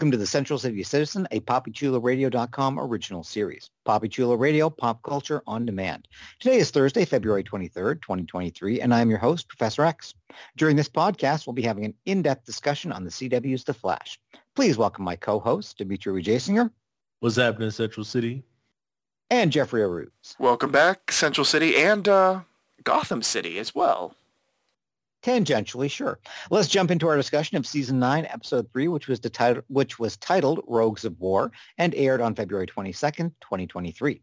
Welcome to the Central City Citizen, a PapiChuloRadio.com original series. Papi Chulo Radio, pop culture on demand. Today is Thursday, February 23rd, 2023, and I'm your host, Professor Echs. During this podcast, we'll be having an in-depth discussion on the CW's The Flash. Please welcome my co-host, Dimitri Wejaysingher. What's happening, Central City? And Jeffrey Arauz. Welcome back, Central City and uh, Gotham City as well. Tangentially, sure. Let's jump into our discussion of season nine, episode three, which was, which was titled "Rogues of War" and aired on February twenty second, twenty twenty three.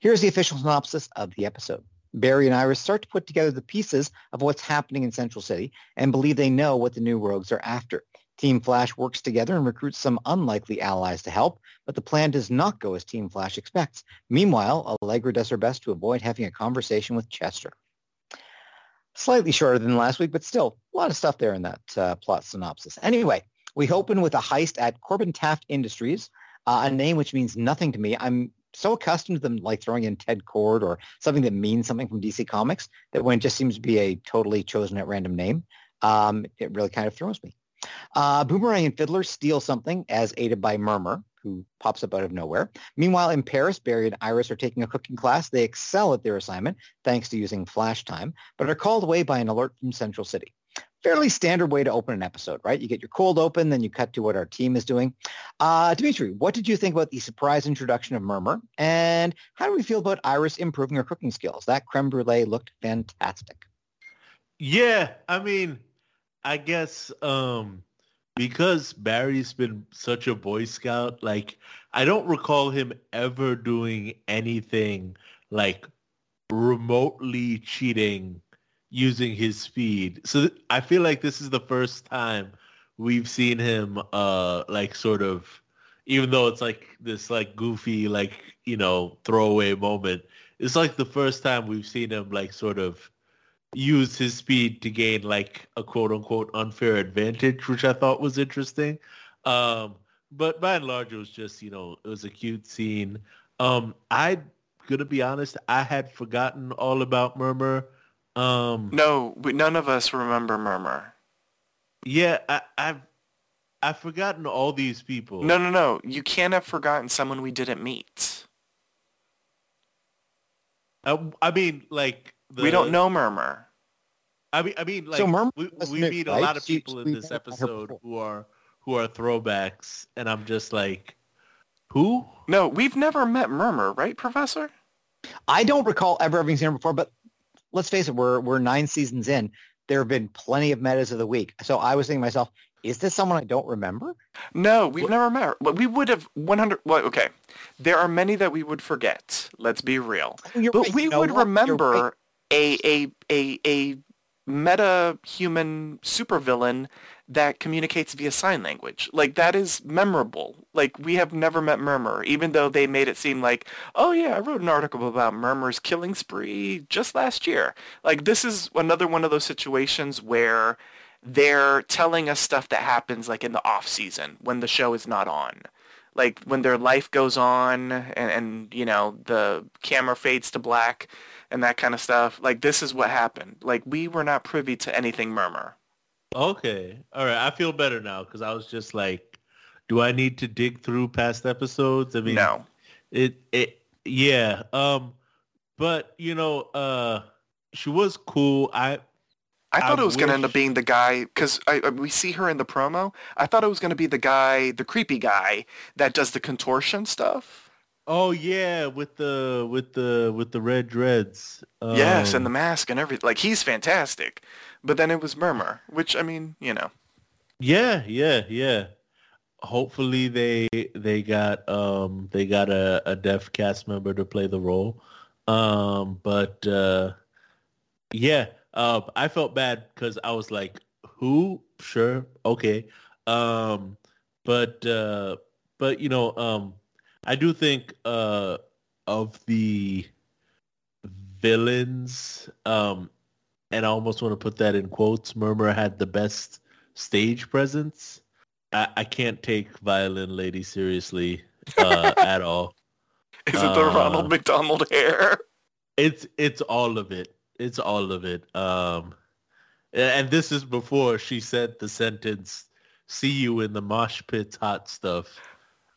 Here's the official synopsis of the episode. Barry and Iris start to put together the pieces of what's happening in Central City and believe they know what the new rogues are after. Team Flash works together and recruits some unlikely allies to help, but the plan does not go as Team Flash expects. Meanwhile, Allegra does her best to avoid having a conversation with Chester slightly shorter than last week, but still a lot of stuff there in that uh, plot synopsis. Anyway, we open with a heist at Corbin Taft Industries, uh, a name which means nothing to me. I'm so accustomed to them like throwing in Ted Kord or something that means something from DC Comics that when it just seems to be a totally chosen at random name, um, it really kind of throws me. Uh, Boomerang and Fiddler steal something as aided by Murmur, who pops up out of nowhere. Meanwhile, in Paris, Barry and Iris are taking a cooking class. They excel at their assignment thanks to using flash time, but are called away by an alert from Central City. Fairly standard way to open an episode, right? You get your cold open, then you cut to what our team is doing. Uh, Dimitri, what did you think about the surprise introduction of Murmur? And how do we feel about Iris improving her cooking skills? That creme brulee looked fantastic. Yeah, I mean, I guess um, because Barry's been such a Boy Scout, like I don't recall him ever doing anything like remotely cheating using his speed. So I feel like this is the first time we've seen him uh like sort of even though it's like this like goofy like, you know, throwaway moment, it's like the first time we've seen him like sort of use his speed to gain like a quote unquote unfair advantage, which I thought was interesting. Um, but by and large, it was just, you know, it was a cute scene. Um, I gonna be honest, I had forgotten all about Murmur. Um, no, we, none of us remember Murmur. Yeah, I, I've I've forgotten all these people. No, no, no. You can't have forgotten someone we didn't meet. I, I mean, like the, we don't know Murmur. I mean, I mean, like so Murmur we, we meet right? a lot of people in this episode who are who are throwbacks, and I'm just like, who? No, we've never met Murmur, right, Professor? I don't recall ever having seen her before, but let's face it, we're we're nine seasons in. There have been plenty of metas of the week, so I was thinking to myself, is this someone I don't remember? No, we've what? never met her. But we would have 100. Well, okay, there are many that we would forget. Let's be real. You're but right. we you know would what? remember a a a a meta human supervillain that communicates via sign language. Like that is memorable. Like we have never met Murmur, even though they made it seem like, oh yeah, I wrote an article about Murmur's killing spree just last year. Like this is another one of those situations where they're telling us stuff that happens like in the off season when the show is not on. Like when their life goes on and, and you know the camera fades to black and that kind of stuff. Like this is what happened. Like we were not privy to anything murmur. Okay. All right. I feel better now because I was just like, do I need to dig through past episodes? I mean, no. It it yeah. Um, but you know, uh, she was cool. I I thought I it was wish... going to end up being the guy because we see her in the promo. I thought it was going to be the guy, the creepy guy that does the contortion stuff. Oh yeah, with the with the with the red dreads. Um, yes, and the um, mask and everything. Like he's fantastic. But then it was Murmur, which I mean, you know. Yeah, yeah, yeah. Hopefully they they got um they got a, a deaf cast member to play the role. Um but uh yeah, uh I felt bad cuz I was like, "Who? Sure. Okay." Um but uh but you know, um I do think uh, of the villains, um, and I almost want to put that in quotes. Murmur had the best stage presence. I, I can't take Violin Lady seriously uh, at all. Is it the uh, Ronald McDonald hair? It's it's all of it. It's all of it. Um, and this is before she said the sentence, "See you in the mosh pits, hot stuff."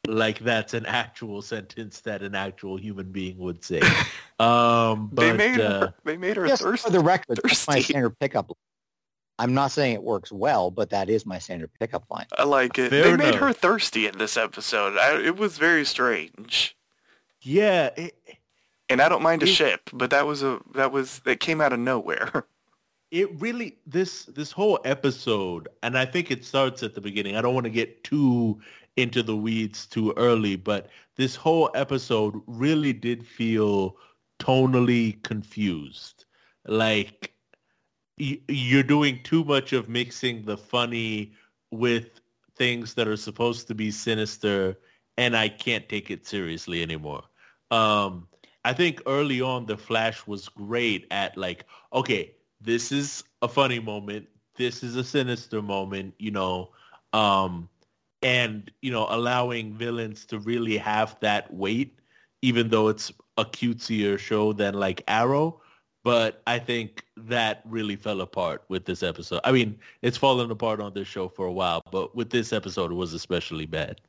Like that's an actual sentence that an actual human being would say. Um, but, they made uh, her, they made her just thirsty. For the record, thirsty. that's my standard pickup. I'm not saying it works well, but that is my standard pickup line. I like it. Fair they enough. made her thirsty in this episode. I, it was very strange. Yeah, it, and I don't mind a ship, but that was a that was that came out of nowhere. It really this this whole episode, and I think it starts at the beginning. I don't want to get too into the weeds too early, but this whole episode really did feel tonally confused. Like you're doing too much of mixing the funny with things that are supposed to be sinister and I can't take it seriously anymore. Um, I think early on the Flash was great at like, okay, this is a funny moment. This is a sinister moment, you know. Um, and you know allowing villains to really have that weight even though it's a cutesier show than like arrow. But i think that really fell apart with this episode. I mean it's fallen apart on this show for a while but with this episode it was especially bad.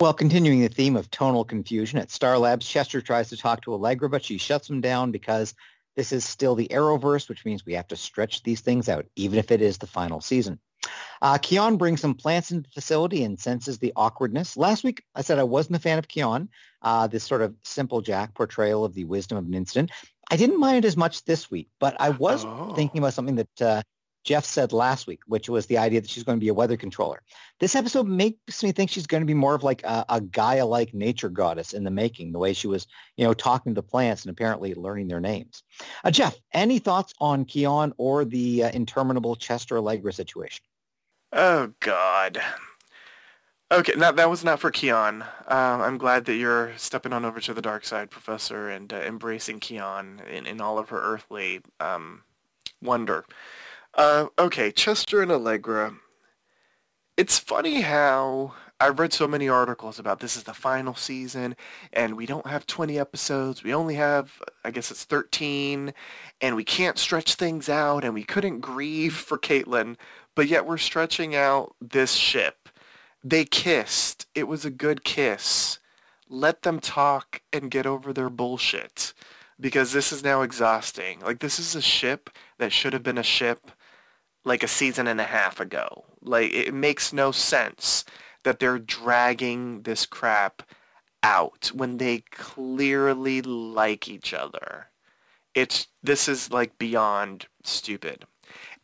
Well, continuing the theme of tonal confusion, at Star Labs, Chester tries to talk to Allegra, but she shuts him down because this is still the Arrowverse, which means we have to stretch these things out, even if it is the final season. Uh, Khione brings some plants into the facility and senses the awkwardness. Last week, I said I wasn't a fan of Khione, uh, this sort of simple Jack portrayal of the wisdom of an incident. I didn't mind it as much this week, but I was oh. thinking about something that uh, Jeff said last week, which was the idea that she's going to be a weather controller. This episode makes me think she's going to be more of like a, a Gaia-like nature goddess in the making, the way she was, you know, talking to the plants and apparently learning their names. Uh, Jeff, any thoughts on Khione or the uh, interminable Chester Allegra situation? Oh God. Okay, now that was not for Khione. Um, I'm glad that you're stepping on over to the dark side, Professor, and uh, embracing Khione in, in all of her earthly um, wonder. Uh, okay, Chester and Allegra. It's funny how I've read so many articles about this is the final season and we don't have 20 episodes. We only have, I guess it's 13 and we can't stretch things out and we couldn't grieve for Caitlin but yet we're stretching out this ship. They kissed. It was a good kiss. Let them talk and get over their bullshit because this is now exhausting. Like this is a ship that should have been a ship like a season and a half ago. Like it makes no sense that they're dragging this crap out when they clearly like each other. It's this is like beyond stupid.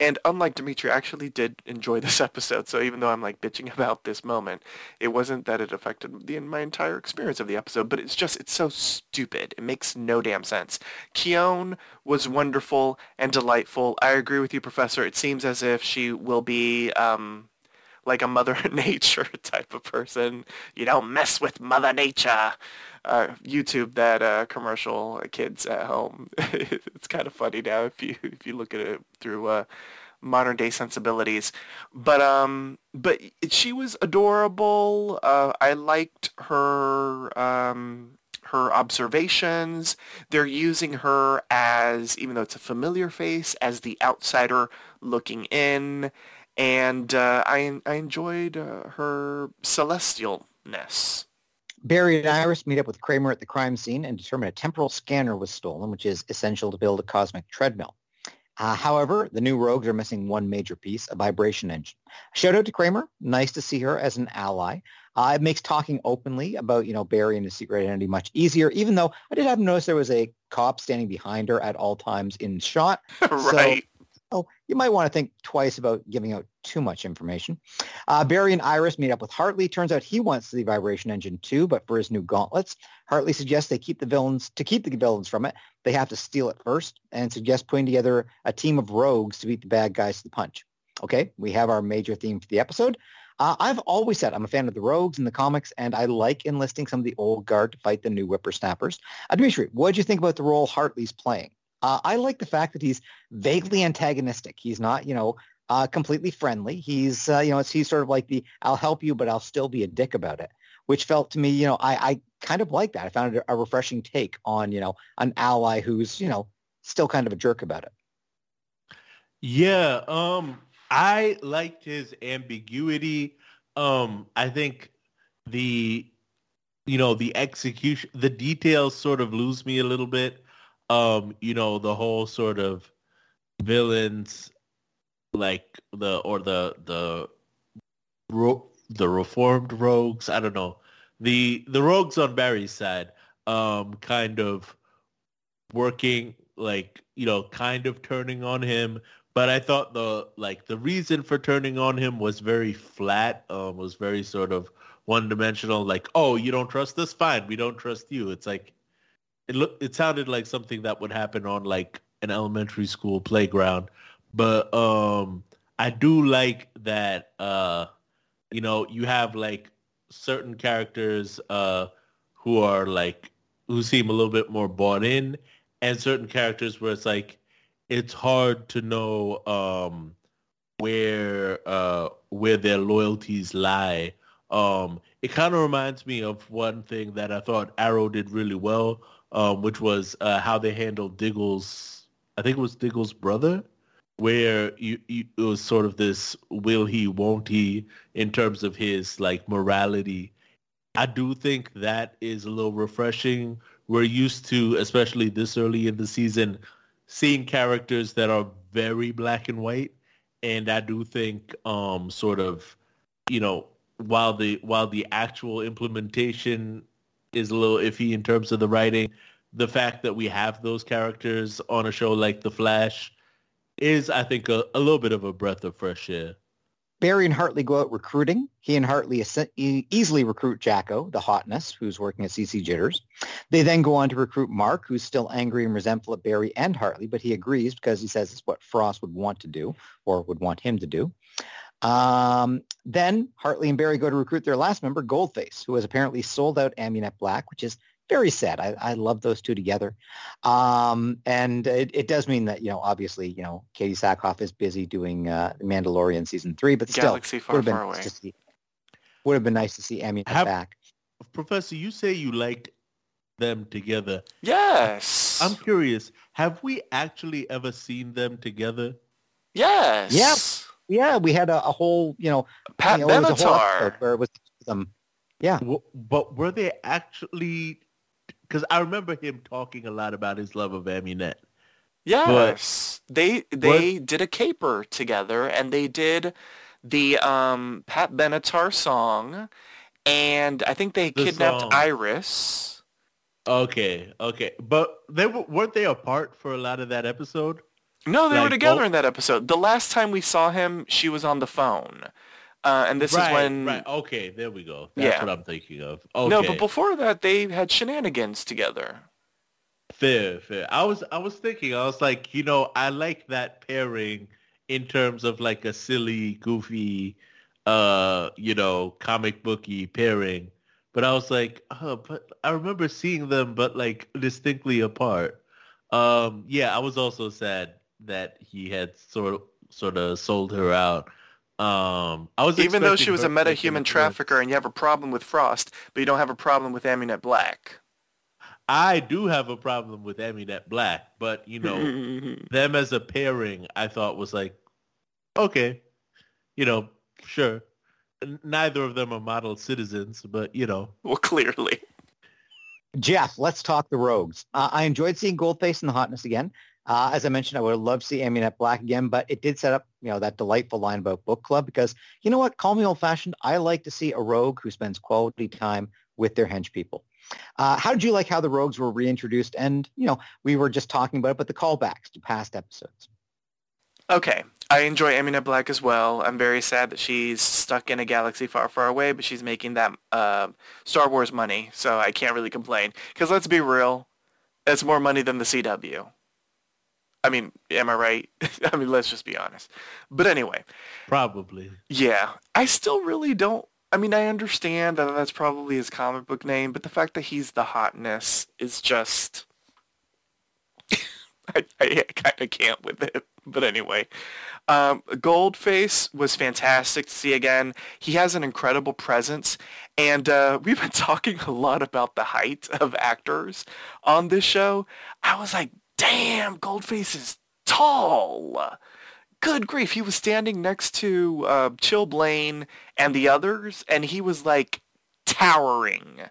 And unlike Dimitri, I actually did enjoy this episode. So even though I'm like bitching about this moment, it wasn't that it affected the my entire experience of the episode. But it's just it's so stupid. It makes no damn sense. Khione was wonderful and delightful. I agree with you, Professor. It seems as if she will be um, like a Mother Nature type of person. You don't mess with Mother Nature. Uh, YouTube that uh, commercial, kids at home. it's kind of funny now if you if you look at it through uh, modern day sensibilities. But um, but she was adorable. Uh, I liked her um, her observations. They're using her as, even though it's a familiar face, as the outsider looking in and uh, I I enjoyed uh, her celestialness. Barry and Iris meet up with Kramer at the crime scene and determine a temporal scanner was stolen, which is essential to build a cosmic treadmill. Uh, however, the new Rogues are missing one major piece, a vibration engine. Shout out to Kramer. Nice to see her as an ally. Uh, it makes talking openly about, you know, Barry and his secret identity much easier, even though I did have to notice there was a cop standing behind her at all times in shot. right. Oh, you might want to think twice about giving out too much information. Uh, Barry and Iris meet up with Hartley. Turns out he wants the vibration engine too, but for his new gauntlets. Hartley suggests they keep the villains to keep the villains from it. They have to steal it first, and suggests putting together a team of rogues to beat the bad guys to the punch. Okay, we have our major theme for the episode. Uh, I've always said I'm a fan of the rogues in the comics, and I like enlisting some of the old guard to fight the new whippersnappers. Uh, Dimitri, what did you think about the role Hartley's playing? Uh, I like the fact that he's vaguely antagonistic. He's not, you know, uh, completely friendly. He's, uh, you know, it's, he's sort of like the I'll help you, but I'll still be a dick about it, which felt to me, you know, I, I kind of like that. I found it a refreshing take on, you know, an ally who's, you know, still kind of a jerk about it. Yeah, um, I liked his ambiguity. Um, I think the, you know, the execution, the details sort of lose me a little bit um, you know, the whole sort of villains like the or the the the reformed rogues, I don't know. The the rogues on Barry's side um kind of working like, you know, kind of turning on him, but I thought the like the reason for turning on him was very flat, um was very sort of one dimensional like, "Oh, you don't trust us? Fine, we don't trust you." It's like it looked it sounded like something that would happen on like an elementary school playground. But um I do like that uh you know, you have like certain characters uh who are like who seem a little bit more bought in and certain characters where it's like it's hard to know um where uh where their loyalties lie. Um it kind of reminds me of one thing that I thought Arrow did really well um, which was uh, how they handled Diggle's. I think it was Diggle's brother, where you, you, it was sort of this will he, won't he, in terms of his like morality. I do think that is a little refreshing. We're used to, especially this early in the season, seeing characters that are very black and white, and I do think, um, sort of, you know, while the while the actual implementation is a little iffy in terms of the writing. The fact that we have those characters on a show like The Flash is, I think, a, a little bit of a breath of fresh air. Barry and Hartley go out recruiting. He and Hartley easily recruit Jacko, the hotness, who's working at CC Jitters. They then go on to recruit Mark, who's still angry and resentful at Barry and Hartley, but he agrees because he says it's what Frost would want to do or would want him to do. Um, then Hartley and Barry go to recruit their last member, Goldface, who has apparently sold out Amunet Black, which is very sad. I, I love those two together. Um, and it, it, does mean that, you know, obviously, you know, Katee Sackhoff is busy doing uh, Mandalorian season three, but still, Galaxy far, far away. See, would have been nice to see Amunet have, back. Professor, you say you liked them together. Yes. I'm curious. Have we actually ever seen them together? Yes. Yep yeah, we had a, a whole, you know, Pat you know, Benatar, where it was them. Yeah, but were they actually? Because I remember him talking a lot about his love of Amunet. Yes, but they they what? did a caper together, and they did the um, Pat Benatar song, and I think they the kidnapped song. Iris. Okay, okay, but they weren't they apart for a lot of that episode. No, they like, were together in that episode. The last time we saw him, she was on the phone. Uh, and this right, is when right okay there we go that's yeah. what i'm thinking of okay. no but before that they had shenanigans together fair fair i was i was thinking i was like you know i like that pairing in terms of like a silly goofy uh you know comic booky pairing but i was like oh but i remember seeing them but like distinctly apart um yeah i was also sad that he had sort of sort of sold her out. Um, I was even though she was a meta human trafficker, and you have a problem with Frost, but you don't have a problem with Amunet Black. I do have a problem with Amunet Black, but you know, them as a pairing, I thought was like, okay, you know, sure. Neither of them are model citizens, but you know. Well, clearly. Jeff, let's talk the rogues. Uh, I enjoyed seeing Goldface and the Hotness again. Uh, as I mentioned, I would love to see Amunet Black again, but it did set up, you know, that delightful line about book club because, you know what, call me old-fashioned. I like to see a rogue who spends quality time with their hench people. Uh, how did you like how the rogues were reintroduced? And, you know, we were just talking about it, but the callbacks to past episodes. Okay. I enjoy Amunet Black as well. I'm very sad that she's stuck in a galaxy far, far away, but she's making that uh, Star Wars money, so I can't really complain. Because let's be real, that's more money than the CW. I mean, am I right? I mean, let's just be honest. But anyway. Probably. Yeah. I still really don't. I mean, I understand that that's probably his comic book name, but the fact that he's the hotness is just. I, I kind of can't with it. But anyway. Um, Goldface was fantastic to see again. He has an incredible presence, and uh, we've been talking a lot about the height of actors on this show. I was like, damn, Goldface is tall. Good grief, he was standing next to uh, Chillblaine and the others, and he was like towering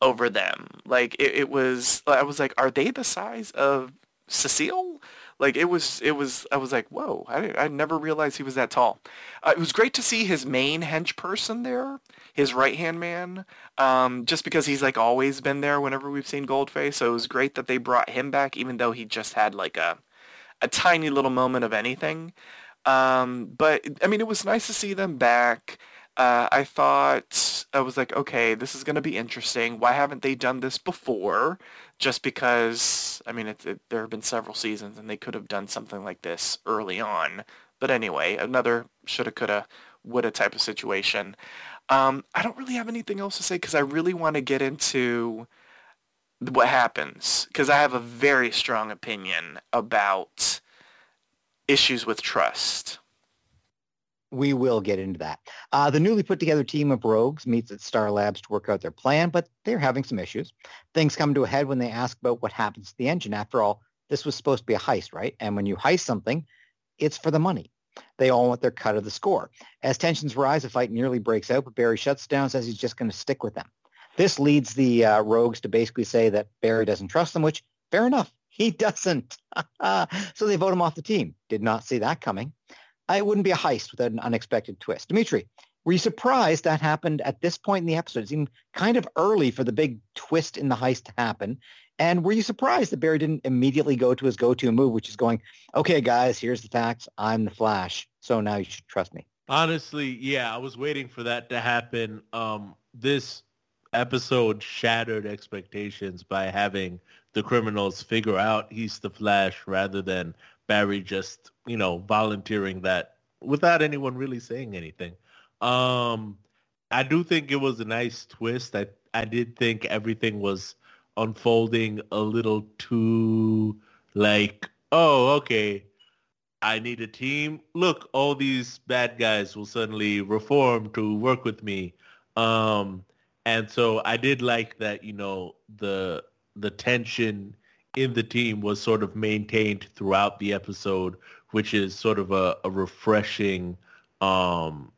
over them. Like it, it was, I was like, are they the size of Cecile? Like it was, it was. I was like, whoa! I I never realized he was that tall. Uh, it was great to see his main hench person there, his right hand man. Um, just because he's like always been there whenever we've seen Goldface. So it was great that they brought him back, even though he just had like a a tiny little moment of anything. Um, but I mean, it was nice to see them back. Uh, I thought I was like, okay, this is to be interesting. Why haven't they done this before? just because I mean it, it, there have been several seasons and they could have done something like this early on. But anyway, another shoulda, coulda, woulda type of situation. Um, I don't really have anything else to say because I really want to get into what happens because I have a very strong opinion about issues with trust we will get into that. Uh, the newly put together team of rogues meets at Star Labs to work out their plan, but they're having some issues. Things come to a head when they ask about what happens to the engine. After all, this was supposed to be a heist, right? And when you heist something, it's for the money. They all want their cut of the score. As tensions rise, a fight nearly breaks out, but Barry shuts down, says he's just going to stick with them. This leads the uh, rogues to basically say that Barry doesn't trust them, which, fair enough, he doesn't. so they vote him off the team. Did not see that coming. It wouldn't be a heist without an unexpected twist. Dimitri, were you surprised that happened at this point in the episode? It seemed kind of early for the big twist in the heist to happen. And were you surprised that Barry didn't immediately go to his go-to move, which is going, okay, guys, here's the facts. I'm the Flash. So now you should trust me. Honestly, yeah, I was waiting for that to happen. Um, this episode shattered expectations by having the criminals figure out he's the Flash rather than Barry just, you know, volunteering that without anyone really saying anything. Um, I do think it was a nice twist. I I did think everything was unfolding a little too like, oh, okay, I need a team. Look, all these bad guys will suddenly reform to work with me. Um, and so I did like that, you know, the the tension in the team was sort of maintained throughout the episode, which is sort of a, a refreshing, um,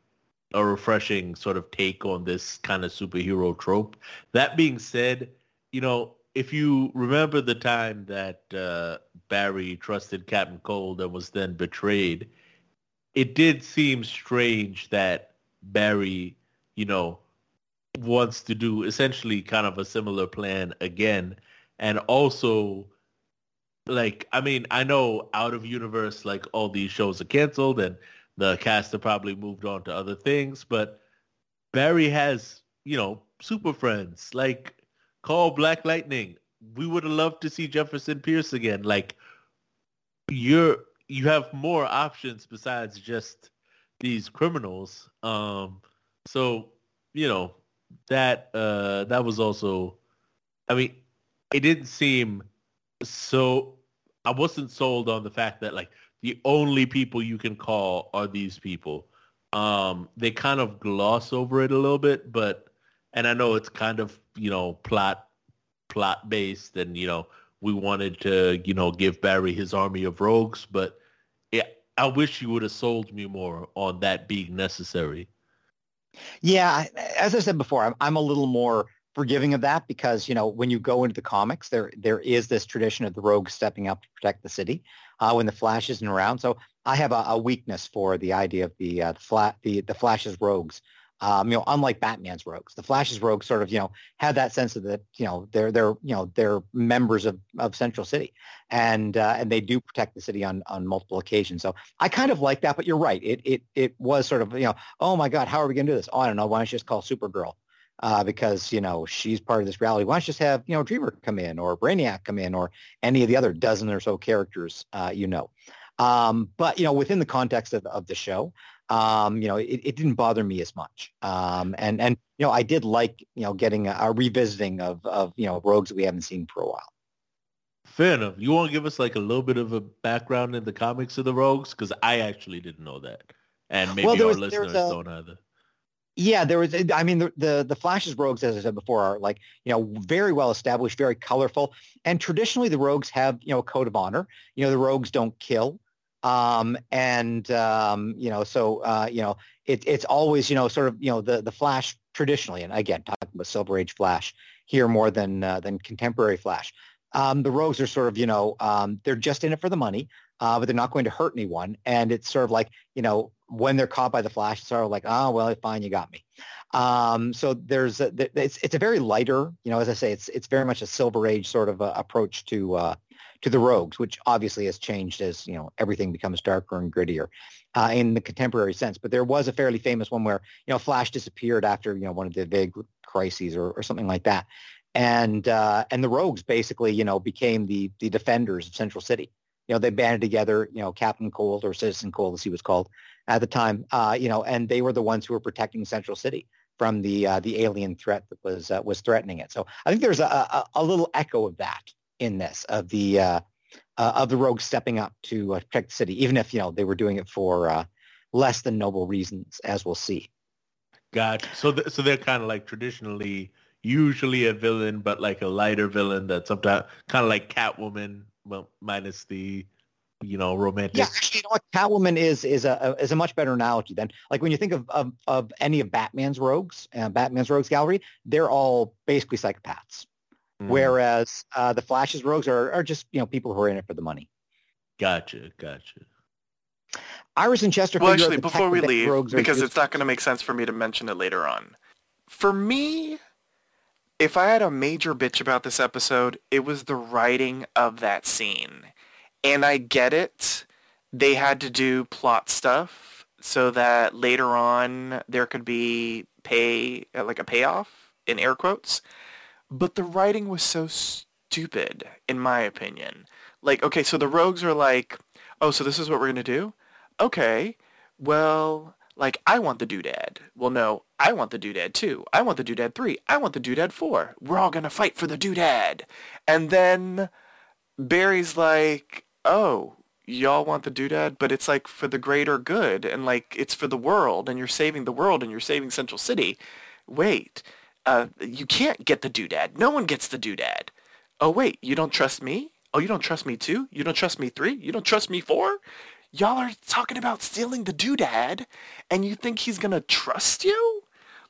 a refreshing sort of take on this kind of superhero trope. That being said, you know, if you remember the time that uh, Barry trusted Captain Cold and was then betrayed, it did seem strange that Barry, you know, wants to do essentially kind of a similar plan again and also like I mean I know out of universe like all these shows are canceled and the cast have probably moved on to other things, but Barry has you know super friends like call Black Lightning. We would have loved to see Jefferson Pierce again. Like you're you have more options besides just these criminals. Um, so you know that uh, that was also. I mean, it didn't seem so I wasn't sold on the fact that like the only people you can call are these people. Um, they kind of gloss over it a little bit, but and I know it's kind of you know plot plot based, and you know we wanted to you know give Barry his army of rogues, but yeah, I wish you would have sold me more on that being necessary. Yeah, as I said before, I'm, I'm a little more forgiving of that because you know when you go into the comics, there there is this tradition of the rogue stepping up to protect the city uh, when the Flash isn't around. So I have a, a weakness for the idea of the uh, the flat the the Flash's rogues. Um, you know, unlike Batman's rogues, the Flash's rogues sort of, you know, have that sense of that, you know, they're they're you know they're members of, of Central City, and uh, and they do protect the city on on multiple occasions. So I kind of like that, but you're right. It it it was sort of you know, oh my God, how are we going to do this? Oh, I don't know. Why don't you just call Supergirl? Uh, because you know she's part of this reality. Why don't you just have you know Dreamer come in or Brainiac come in or any of the other dozen or so characters uh, you know? Um, but you know within the context of, of the show, um, you know, it, it, didn't bother me as much. Um, and, and, you know, I did like, you know, getting a, a, revisiting of, of, you know, rogues that we haven't seen for a while. Fair enough. You want to give us like a little bit of a background in the comics of the rogues? Because I actually didn't know that. And maybe well, our was, listeners a, don't either. Yeah, there was. I mean, the, the the Flash's rogues, as I said before, are like you know very well established, very colorful, and traditionally the rogues have you know a code of honor. You know, the rogues don't kill. Um, and, um, you know, so, uh, you know, it, it's always, you know, sort of, you know, the, the Flash traditionally, and again, talking about Silver Age Flash here more than, uh, than contemporary Flash. Um, the rogues are sort of, you know, um, they're just in it for the money, uh, but they're not going to hurt anyone. And it's sort of like, you know, when they're caught by the Flash, it's sort of like, oh, well, fine, you got me. Um, so there's a, it's it's a very lighter, you know, as I say, it's it's very much a Silver Age sort of uh, approach to uh, to the rogues, which obviously has changed as you know everything becomes darker and grittier uh, in the contemporary sense. But there was a fairly famous one where you know Flash disappeared after you know one of the big crises or, or something like that, and uh, and the rogues basically you know became the the defenders of Central City. You know they banded together. You know Captain Cold or Citizen Cold as he was called at the time. Uh, you know and they were the ones who were protecting Central City from the uh, the alien threat that was uh, was threatening it. So I think there's a, a, a little echo of that in this of the uh, uh, of the rogues stepping up to uh, protect the city, even if you know they were doing it for less than noble reasons, as we'll see. Gotcha. So th- so they're kind of like traditionally usually a villain, but like a lighter villain that sometimes kind of like Catwoman, well, minus the you know romantic. Yeah, actually, you know what? Catwoman is is a, is a much better analogy than like when you think of of, of any of Batman's rogues, uh, Batman's rogues gallery, they're all basically psychopaths. Mm. Whereas uh, the Flash's rogues are, are just, you know, people who are in it for the money. Gotcha, gotcha. Iris and Chester. Well, actually, before we leave, because it's not going to make sense for me to mention it later on. For me, if I had a major bitch about this episode, it was the writing of that scene. And I get it. They had to do plot stuff so that later on there could be pay, uh, like a payoff in air quotes but the writing was so stupid, in my opinion. Like, okay, so the rogues are like, oh, so this is what we're gonna do? Okay, well, like, I want the doodad. Well, no, I want the doodad too. I want the doodad three. I want the doodad four. We're all gonna fight for the doodad. And then Barry's like, oh, y'all want the doodad, but it's like for the greater good, and like it's for the world, and you're saving the world, and you're saving Central City. Wait, uh, you can't get the doodad. No one gets the doodad. Oh, wait, you don't trust me? Oh, you don't trust me two? You don't trust me three? You don't trust me four? Y'all are talking about stealing the doodad, and you think he's gonna trust you?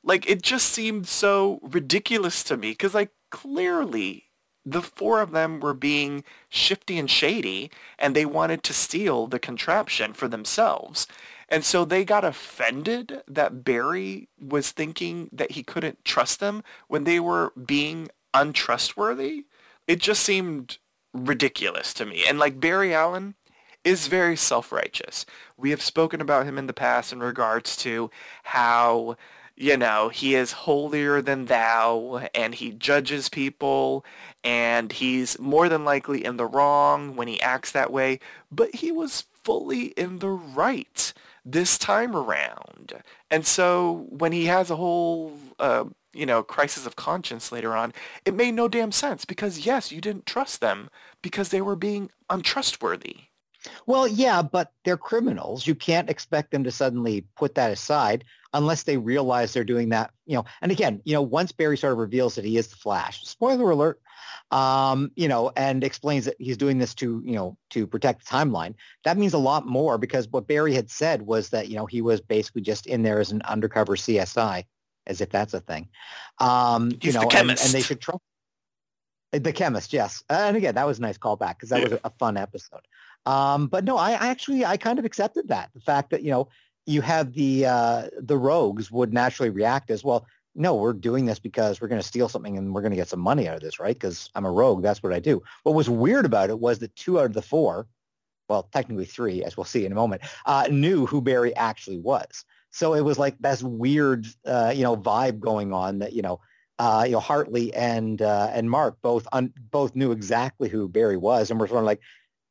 Like, it just seemed so ridiculous to me, because, like, clearly the four of them were being shifty and shady, and they wanted to steal the contraption for themselves. And so they got offended that Barry was thinking that he couldn't trust them when they were being untrustworthy. It just seemed ridiculous to me. And like Barry Allen is very self-righteous. We have spoken about him in the past in regards to how you know, he is holier than thou and he judges people and he's more than likely in the wrong when he acts that way, but he was fully in the right this time around. And so when he has a whole, uh, you know, crisis of conscience later on, it made no damn sense because yes, you didn't trust them because they were being untrustworthy. Well, yeah, but they're criminals. You can't expect them to suddenly put that aside unless they realize they're doing that, you know. And again, you know, once Barry sort of reveals that he is the Flash, spoiler alert, um, you know, and explains that he's doing this to, you know, to protect the timeline, that means a lot more because what Barry had said was that, you know, he was basically just in there as an undercover CSI as if that's a thing. Um, He's you know, the chemist. And, and they should trust the chemist. Yes, and again, that was a nice callback because that yeah. was a, a, fun episode. Um, but no, I, I actually I kind of accepted that the fact that you know you have the uh, the rogues would naturally react as well. No, we're doing this because we're going to steal something and we're going to get some money out of this, right? Because I'm a rogue. That's what I do. What was weird about it was that two out of the four, well, technically three, as we'll see in a moment, uh, knew who Barry actually was. So it was like this weird, uh, you know, vibe going on that you know, uh, you know, Hartley and uh, and Mark both un- both knew exactly who Barry was, and were sort of like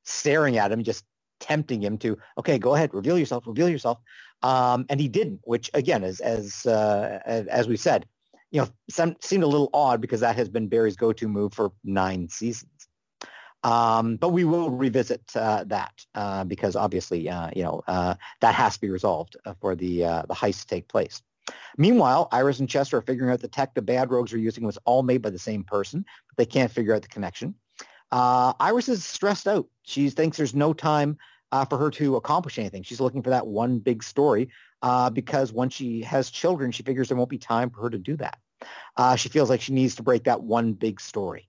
staring at him, just tempting him to, okay, go ahead, reveal yourself, reveal yourself, um, and he didn't. Which again, as as uh, as we said, you know, some, seemed a little odd because that has been Barry's go-to move for nine seasons. Um, but we will revisit uh, that uh, because obviously, uh, you know, uh, that has to be resolved uh, for the uh, the heist to take place. Meanwhile, Iris and Chester are figuring out the tech the bad rogues are using was all made by the same person, but they can't figure out the connection. Iris is stressed out. She thinks there's no time for her to accomplish anything. She's looking for that one big story because once she has children, she figures there won't be time for her to do that. she feels like she needs to break that one big story.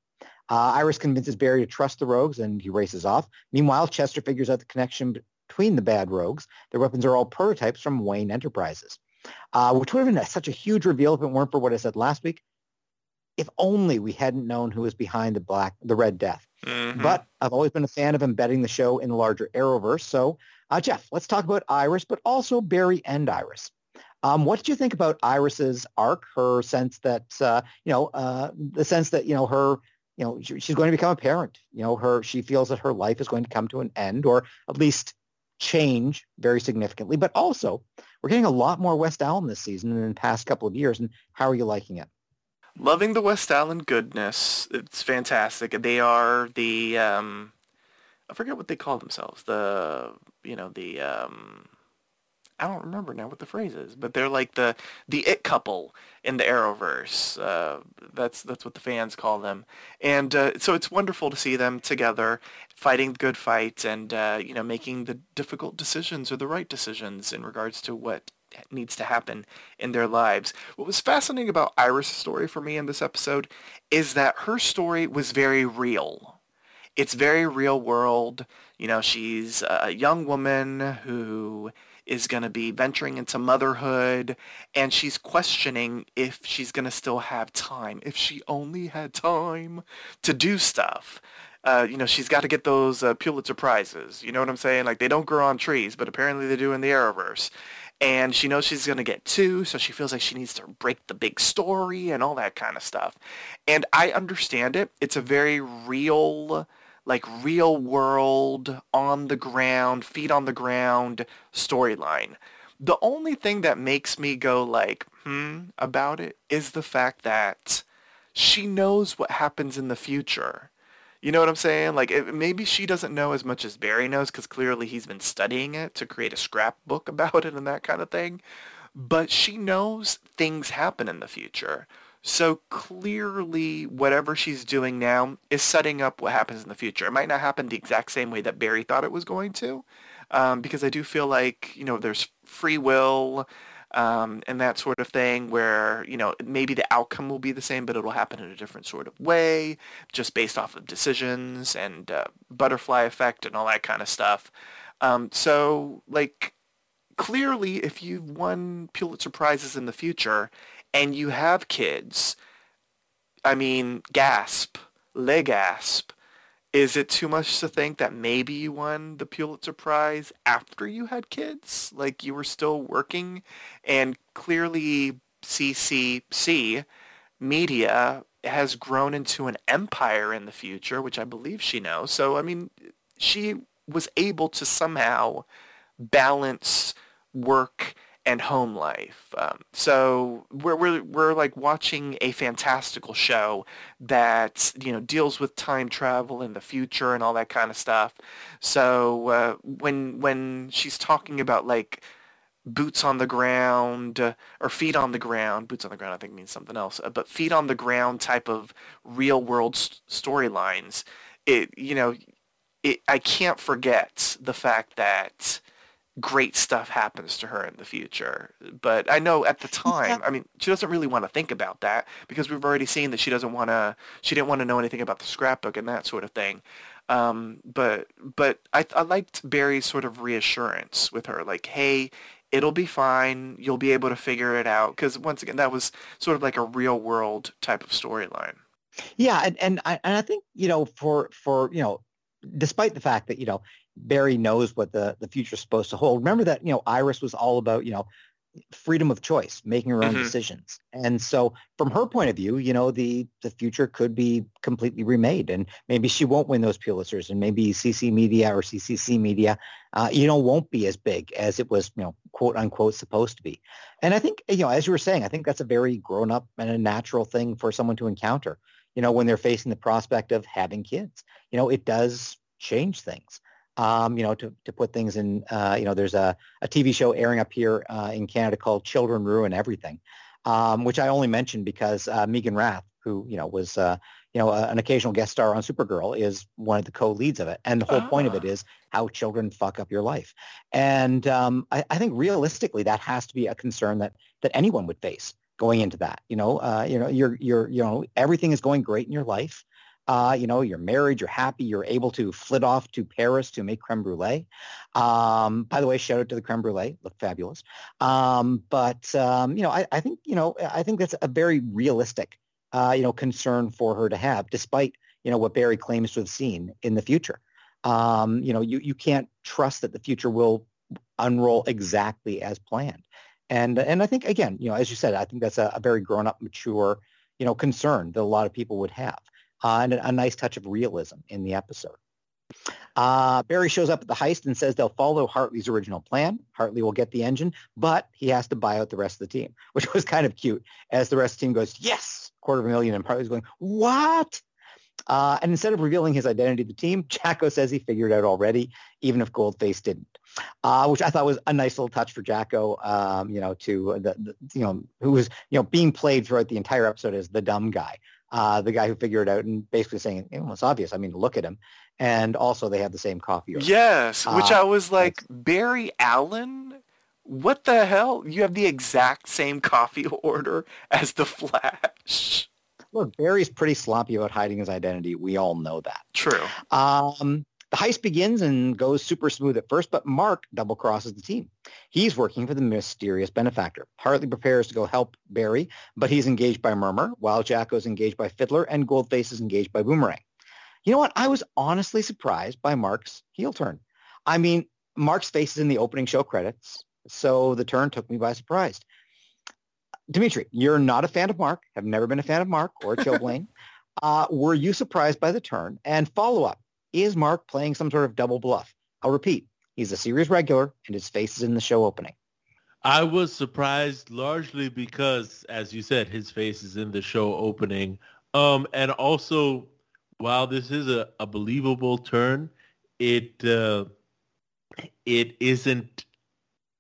Uh, Iris convinces Barry to trust the rogues, and he races off. Meanwhile, Chester figures out the connection between the bad rogues. Their weapons are all prototypes from Wayne Enterprises, uh, which would have been a, such a huge reveal if it weren't for what I said last week. If only we hadn't known who was behind the black, the Red Death. Mm-hmm. But I've always been a fan of embedding the show in the larger Arrowverse. So, uh, Jeff, let's talk about Iris, but also Barry and Iris. Um, what did you think about Iris's arc? Her sense that uh, you know, uh, the sense that you know her you know, she, she's going to become a parent. You know, her she feels that her life is going to come to an end, or at least change very significantly. But also, we're getting a lot more West Allen this season than in the past couple of years. And how are you liking it? Loving the West Allen goodness. It's fantastic. They are the um, I forget what they call themselves. The you know the um, I don't remember now what the phrase is, but they're like the the it couple in the Arrowverse. Uh, that's that's what the fans call them, and uh, so it's wonderful to see them together, fighting good fight, and uh, you know making the difficult decisions or the right decisions in regards to what needs to happen in their lives. What was fascinating about Iris' story for me in this episode is that her story was very real. It's very real world. You know, she's a young woman who is going to be venturing into motherhood and she's questioning if she's going to still have time, if she only had time to do stuff. Uh, you know, she's got to get those uh, Pulitzer Prizes. You know what I'm saying? Like, they don't grow on trees, but apparently they do in the Arrowverse. And she knows she's going to get two, so she feels like she needs to break the big story and all that kind of stuff. And I understand it. It's a very real like real world on the ground, feet on the ground storyline. The only thing that makes me go like, hmm, about it is the fact that she knows what happens in the future. You know what I'm saying? Like it, maybe she doesn't know as much as Barry knows because clearly he's been studying it to create a scrapbook about it and that kind of thing. But she knows things happen in the future. So clearly, whatever she's doing now is setting up what happens in the future. It might not happen the exact same way that Barry thought it was going to, um, because I do feel like you know there's free will um, and that sort of thing, where you know maybe the outcome will be the same, but it'll happen in a different sort of way, just based off of decisions and uh, butterfly effect and all that kind of stuff. Um, so like clearly, if you've won Pulitzer prizes in the future and you have kids, I mean, gasp, leg gasp. Is it too much to think that maybe you won the Pulitzer Prize after you had kids? Like you were still working and clearly CCC media has grown into an empire in the future, which I believe she knows. So, I mean, she was able to somehow balance work and home life. Um, so we're, we're, we're like watching a fantastical show that, you know, deals with time travel and the future and all that kind of stuff. So uh, when, when she's talking about like boots on the ground uh, or feet on the ground, boots on the ground I think means something else, uh, but feet on the ground type of real world st- storylines, it, you know, it, I can't forget the fact that great stuff happens to her in the future. But I know at the time, I mean, she doesn't really want to think about that because we've already seen that she doesn't want to, she didn't want to know anything about the scrapbook and that sort of thing. Um, but but I, I liked Barry's sort of reassurance with her, like, hey, it'll be fine. You'll be able to figure it out. Because once again, that was sort of like a real world type of storyline. Yeah, and and I, and I think you know for for you know, despite the fact that you know Barry knows what the the future is supposed to hold. Remember that you know Iris was all about you know freedom of choice, making her own mm-hmm. decisions. And so from her point of view, you know, the the future could be completely remade and maybe she won't win those Pulitzers and maybe CC Media or CCC Media, uh, you know, won't be as big as it was, you know, quote unquote supposed to be. And I think, you know, as you were saying, I think that's a very grown up and a natural thing for someone to encounter, you know, when they're facing the prospect of having kids. You know, it does change things um, you know, to, to put things in, uh, you know, there's a, a TV show airing up here uh, in Canada called Children Ruin Everything, um, which I only mentioned because uh, Meaghan Rath, who, you know, was, uh, you know, an occasional guest star on Supergirl is one of the co-leads of it. And the whole point of it ah. how children fuck up your life. And um, I, I, think realistically, that has to be a concern that, that anyone would face going into that. You know, uh, you know, you're, you're, you know, everything is going great in your life. Uh, you know, you're married, you're happy, you're able to flit off to Paris to make creme brulee. Um, by the way, shout out to the creme brulee, look fabulous. Um, but um, you know, I, I, think you know, I think that's a very realistic, uh, you know, concern for her to have, despite you know what Barry claims to have seen in the future. Um, you know, you you can't trust that the future will unroll exactly as planned. And and I think again, you know, as you said, I think that's a, a very grown up, mature, you know, concern that a lot of people would have uh, and a, a, nice touch of realism in the episode. Uh, Barry shows up at the heist and says they'll follow Hartley's original plan. Hartley will get the engine, but he has to buy out the rest of the team, which was kind of cute as the rest of the team goes, yes, quarter of a million. And Hartley's going, what? Uh, and instead of revealing his identity to the team, Jacko says he figured it out already, even if Goldface didn't, uh, which I thought was a nice little touch for Jacko, um, you know, to the, the, you know, who was, you know, being played throughout the entire episode as the dumb guy uh, the guy who figured it out and basically saying, you know, it's obvious. I mean, look at him. And also they had the same coffee order. Yes, which uh, I was like, Barry Allen? What the hell? You have the exact same coffee order as the Flash. Look, Barry's pretty sloppy about hiding his identity. We all know that. True. Um, the heist begins and goes super smooth at first, but Mark double crosses the team. He's working for the mysterious benefactor. Hartley prepares to go help Barry, but he's engaged by Murmur, while Jacko's engaged by Fiddler, and Goldface is engaged by Boomerang. You know what? I was honestly surprised by Mark's heel turn. I mean, Mark's face is in the opening show credits, so the turn took me by surprise. Dimitri, you're not a fan of Mark, have never been a fan of Mark or Chillblaine. uh, were you surprised by the turn? And follow up, is Mark playing some sort of double bluff? I'll repeat, he's a series regular and his face is in the show opening. I was surprised largely because, as you said, his face is in the show opening. Um, and also, while this is a, a believable turn, it uh, it isn't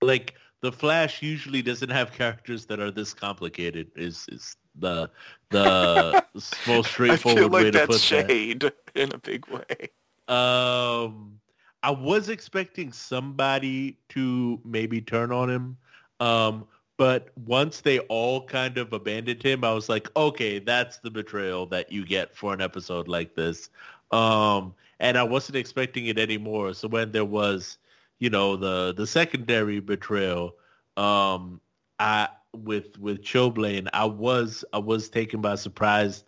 like the Flash usually doesn't have characters that are this complicated. Is is the the most straightforward like way to put shade that. in a big way. Um, I was expecting somebody to maybe turn on him. Um, but once they all kind of abandoned him, I was like, okay, that's the betrayal that you get for an episode like this. Um, and I wasn't expecting it anymore. So when there was, you know, the the secondary betrayal, um, I with with Chillblaine, I was I was taken by surprise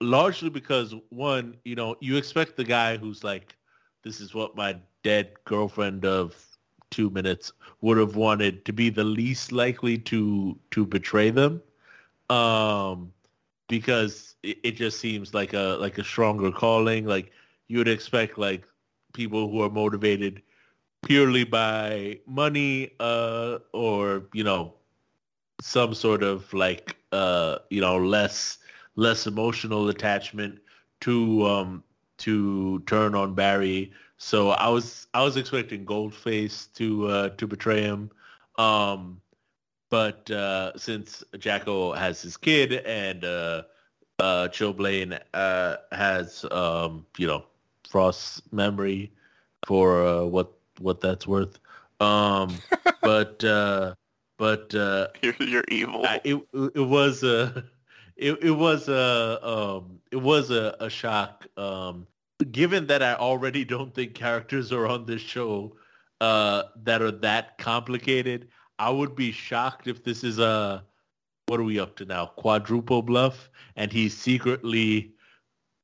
largely because one, you know, you expect the guy who's like, this is what my dead girlfriend of two minutes would have wanted to be the least likely to to betray them, um, because it, it just seems like a like a stronger calling. Like you would expect like people who are motivated purely by money uh, or you know some sort of like uh, you know less less emotional attachment to um to turn on Barry. So I was I was expecting Goldface to uh, to betray him. Um, but uh, since Jacko has his kid and uh, uh, Chillblaine uh, has um, you know Frost's memory for uh, what what that's worth, Um, but uh, but uh, you're, you're evil. I, it it was a it, it was a um it was a, a shock. Um, given that I already don't think characters are on this show uh that are that complicated, I would be shocked if this is a what are we up to now? Quadruple bluff, and he's secretly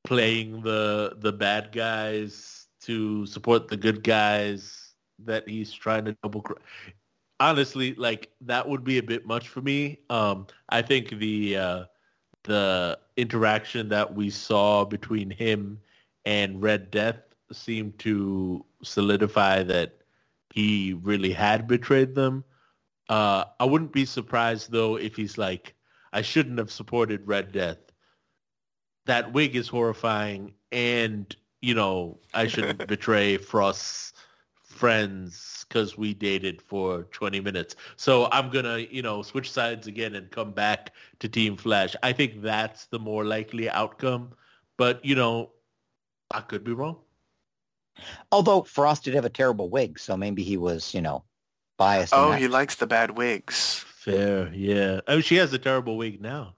playing the the bad guys to support the good guys that he's trying to double. Honestly, like that would be a bit much for me. Um, I think the uh, the interaction that we saw between him and Red Death seemed to solidify that he really had betrayed them. Uh, I wouldn't be surprised though if he's like, I shouldn't have supported Red Death. That wig is horrifying, and you know I shouldn't betray Frost's friends because we dated for 20 minutes. So I'm gonna, you know, switch sides again and come back to Team Flash. I think that's the more likely outcome. But you know, I could be wrong. Although Frost did have a terrible wig, so maybe he was, you know, biased. Oh, he likes the bad wigs. Fair, yeah. Oh, she has a terrible wig now.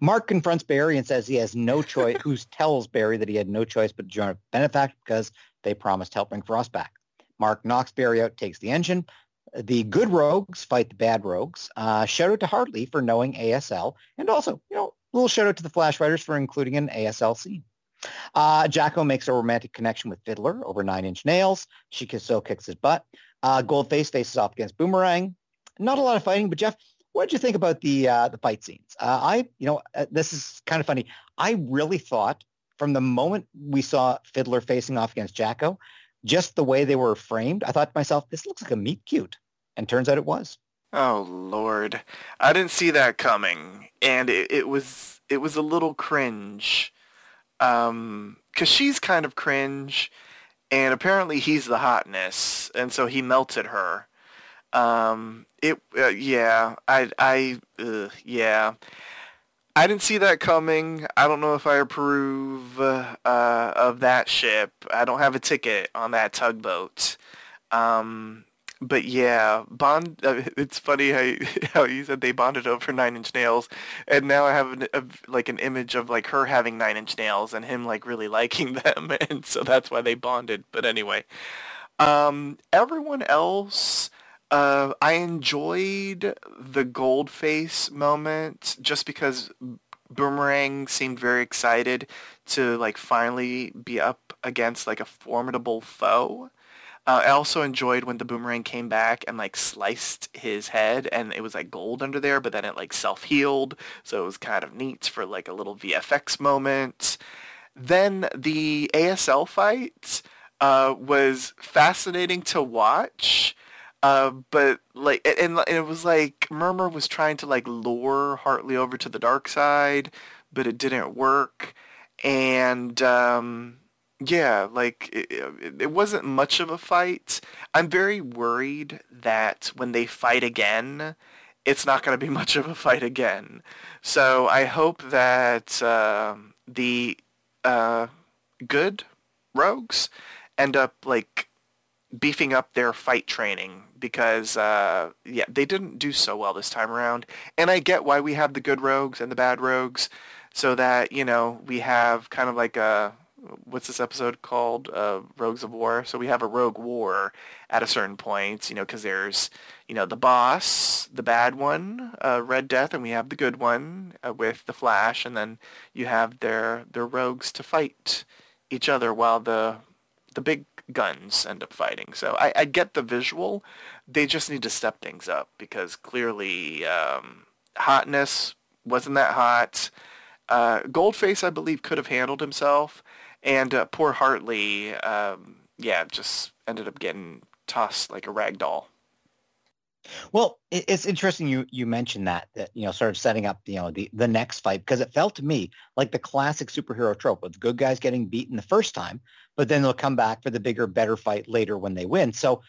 Mark confronts Barry and says he has no choice, who tells Barry that he had no choice but to join Benefact because they promised to help bring Frost back. Mark knocks Barry out, takes the engine. The good rogues fight the bad rogues. Uh, shout out to Hartley for knowing ASL. And also, you know, a little shout out to the Flash Writers for including an ASL scene. Uh, Jacko makes a romantic connection with Fiddler over Nine Inch Nails. She so kicks his butt. Uh, Goldface faces off against Boomerang. Not a lot of fighting, but Jeff, what did you think about the uh, the fight scenes? Uh, I, you know, uh, this is kind of funny. I really thought from the moment we saw Fiddler facing off against Jacko, just the way they were framed, I thought to myself, this looks like a meet cute. And turns out it was. Oh Lord, I didn't see that coming, and it, it was it was a little cringe um, cause she's kind of cringe, and apparently he's the hotness, and so he melted her. Um, it, uh, yeah, I, I, uh, yeah. I didn't see that coming. I don't know if I approve uh, of that ship. I don't have a ticket on that tugboat. Um, but yeah, Bond. Uh, it's funny how you, how you said they bonded over Nine Inch Nails, and now I have an, a, like an image of like her having Nine Inch Nails and him like really liking them, and so that's why they bonded. But anyway, um, everyone else. Uh, I enjoyed the Goldface moment just because Boomerang seemed very excited to like finally be up against like a formidable foe. Uh, I also enjoyed when the boomerang came back and like sliced his head and it was like gold under there, but then it like self-healed. So it was kind of neat for like a little VFX moment. Then the ASL fight uh, was fascinating to watch. Uh, but like, and, and, it was like Murmur was trying to like lure Hartley over to the dark side, but it didn't work. And um, yeah, like it, it wasn't much of a fight. I'm very worried that when they fight again, it's not going to be much of a fight again. So I hope that uh, the uh, good rogues end up like beefing up their fight training because uh, yeah they didn't do so well this time around and i get why we have the good rogues and the bad rogues so that you know we have kind of like a what's this episode called? Uh, Rogues of War. So we have a Rogue War at a certain point, you know, because there's, you know, the boss, the bad one, uh, Red Death, and we have the good one uh, with the Flash, and then you have their their rogues to fight each other while the the big guns end up fighting. So I, I get the visual. They just need to step things up because clearly um, hotness wasn't that hot. Uh, Goldface, I believe, could have handled himself. And uh, poor Hartley, um, yeah, just ended up getting tossed like a rag doll. Well, it's interesting you you mentioned that that you know sort of setting up you know the the next fight because it felt to me like the classic superhero trope with good guys getting beaten the first time, but then they'll come back for the bigger, better fight later when they win. So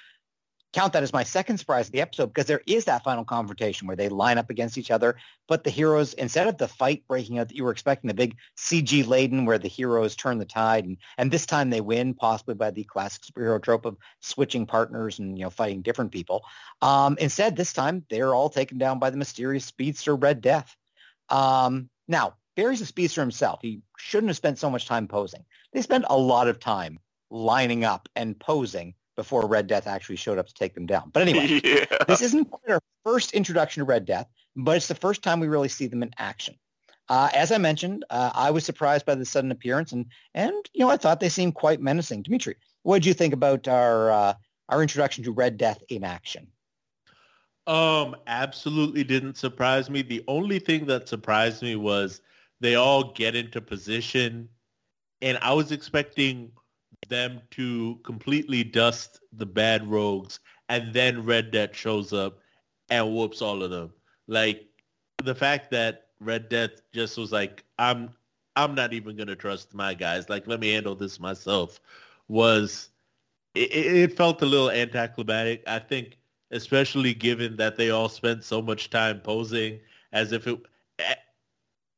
count that as my second surprise of the episode because there is that final confrontation where they line up against each other. But the heroes, instead of the fight breaking out that you were expecting, the big CG laden where the heroes turn the tide, and, and this time they win, possibly by the classic superhero trope of switching partners and you know fighting different people. Um, instead, this time they're all taken down by the mysterious speedster Red Death. Um, now, Barry's a speedster himself. He shouldn't have spent so much time posing. They spent a lot of time lining up and posing before Red Death actually showed up to take them down. But anyway, yeah. this isn't quite our first introduction to Red Death, but it's the first time we really see them in action. Uh, as I mentioned, uh, I was surprised by the sudden appearance, and and you know I thought they seemed quite menacing. Dimitri, what did you think about our uh, our introduction to Red Death in action? Um, absolutely didn't surprise me. The only thing that surprised me was they all get into position, and I was expecting them to completely dust the bad rogues and then Red Death shows up and whoops all of them. Like the fact that Red Death just was like, I'm I'm not even gonna trust my guys. Like let me handle this myself was it, it felt a little anticlimactic. I think especially given that they all spent so much time posing as if it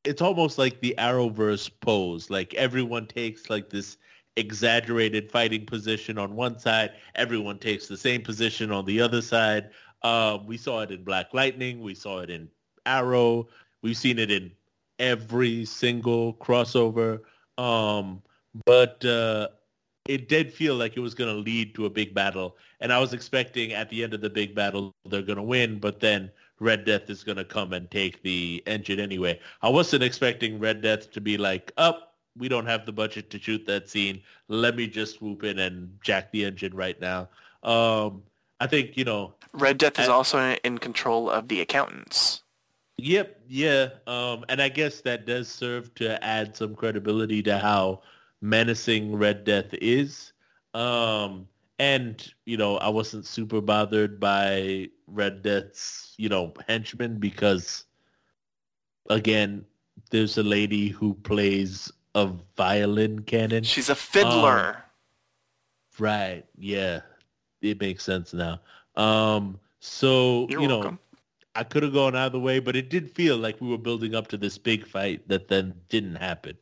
it's almost like the Arrowverse pose. Like everyone takes like this exaggerated fighting position on one side. Everyone takes the same position on the other side. Um, we saw it in Black Lightning. We saw it in Arrow. We've seen it in every single crossover. Um, but uh, it did feel like it was going to lead to a big battle. And I was expecting at the end of the big battle, they're going to win. But then Red Death is going to come and take the engine anyway. I wasn't expecting Red Death to be like, up, oh, we don't have the budget to shoot that scene. Let me just swoop in and jack the engine right now. Um, I think you know. Red Death is also in control of the accountants. Yep, yeah, um, and I guess that does serve to add some credibility to how menacing Red Death is. Um, and you know, I wasn't super bothered by Red Death's you know henchmen because, again, there's a lady who plays a violin cannon. She's a fiddler. Um, right. Yeah. It makes sense now. Um, so, You're you know, welcome. I could have gone either way, but it did feel like we were building up to this big fight that then didn't happen.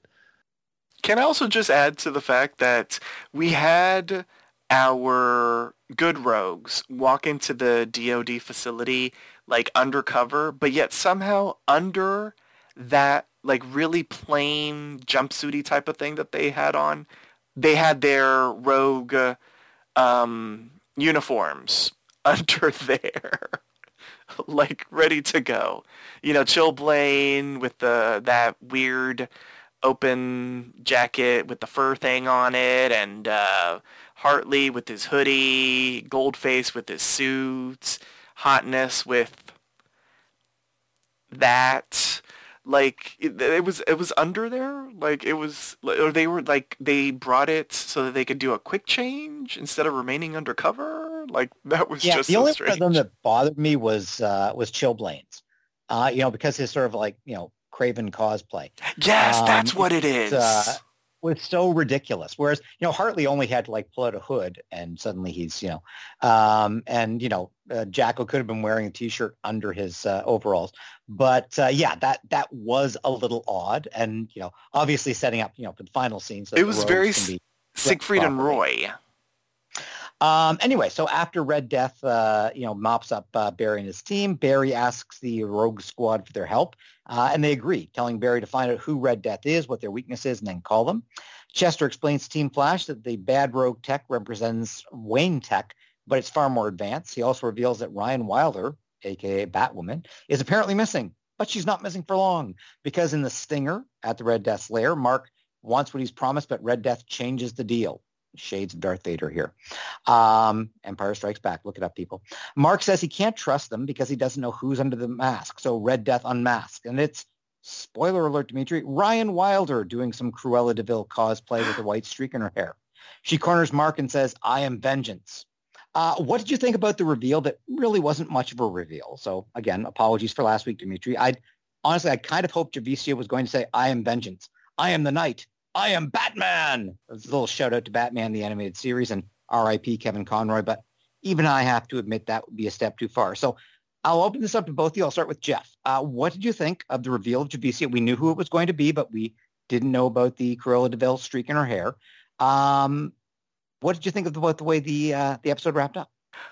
Can I also just add to the fact that we had our good rogues walk into the DoD facility like undercover, but yet somehow under that like really plain jumpsuity type of thing that they had on. They had their rogue um, uniforms under there, like ready to go. You know, Chillblaine with the that weird open jacket with the fur thing on it, and uh, Hartley with his hoodie, Goldface with his suits, Hotness with that. Like it, it, was it was under there. Like it was or they were like they brought it so that they could do a quick change instead of remaining undercover. Like that was yeah, just the so only strange. one of them that bothered me was uh was Chillblaine's uh you know because his sort of like you know Kraven cosplay. Yes um, that's what it is uh, was so ridiculous. Whereas, you know, Hartley only had to like pull out a hood and suddenly he's, you know, um, and, you know, uh, Jacko could have been wearing a t-shirt under his uh, overalls. But uh, yeah, that that was a little odd. And, you know, obviously setting up, you know, for the final scenes. it was very Siegfried and Roy. Um, anyway, so after Red Death, uh, you know, mops up uh, Barry and his team, Barry asks the Rogue Squad for their help, uh, and they agree, telling Barry to find out who Red Death is, what their weakness is, and then call them. Chester explains to Team Flash that the bad Rogue tech represents Wayne tech, but it's far more advanced. He also reveals that Ryan Wilder, aka Batwoman, is apparently missing, but she's not missing for long because in the Stinger at the Red Death's lair, Mark wants what he's promised, but Red Death changes the deal shades of Darth Vader here. Um, Empire Strikes Back. Look it up, people. Mark says he can't trust them because he doesn't know who's under the mask. So Red Death unmasked. And it's, spoiler alert, Dimitri, Ryan Wilder doing some Cruella de Vil cosplay with a white streak in her hair. She corners Mark and says, I am vengeance. Uh, what did you think about the reveal that really wasn't much of a reveal? So again, apologies for last week, Dimitri. I honestly, I kind of hoped Javicia was going to say, I am vengeance. I am the knight. I am Batman. a little shout out to Batman, the animated series, and R.I.P. Kevin Conroy. But even I have to admit that would be a step too far. So I'll open this up to both of you. I'll start with Jeff. Uh, what did you think of the reveal of Javicia? We knew who it was going to be, but we didn't know about the Cruella de Vil streak in her hair. Um, what did you think of the, about the way the uh, the episode wrapped up?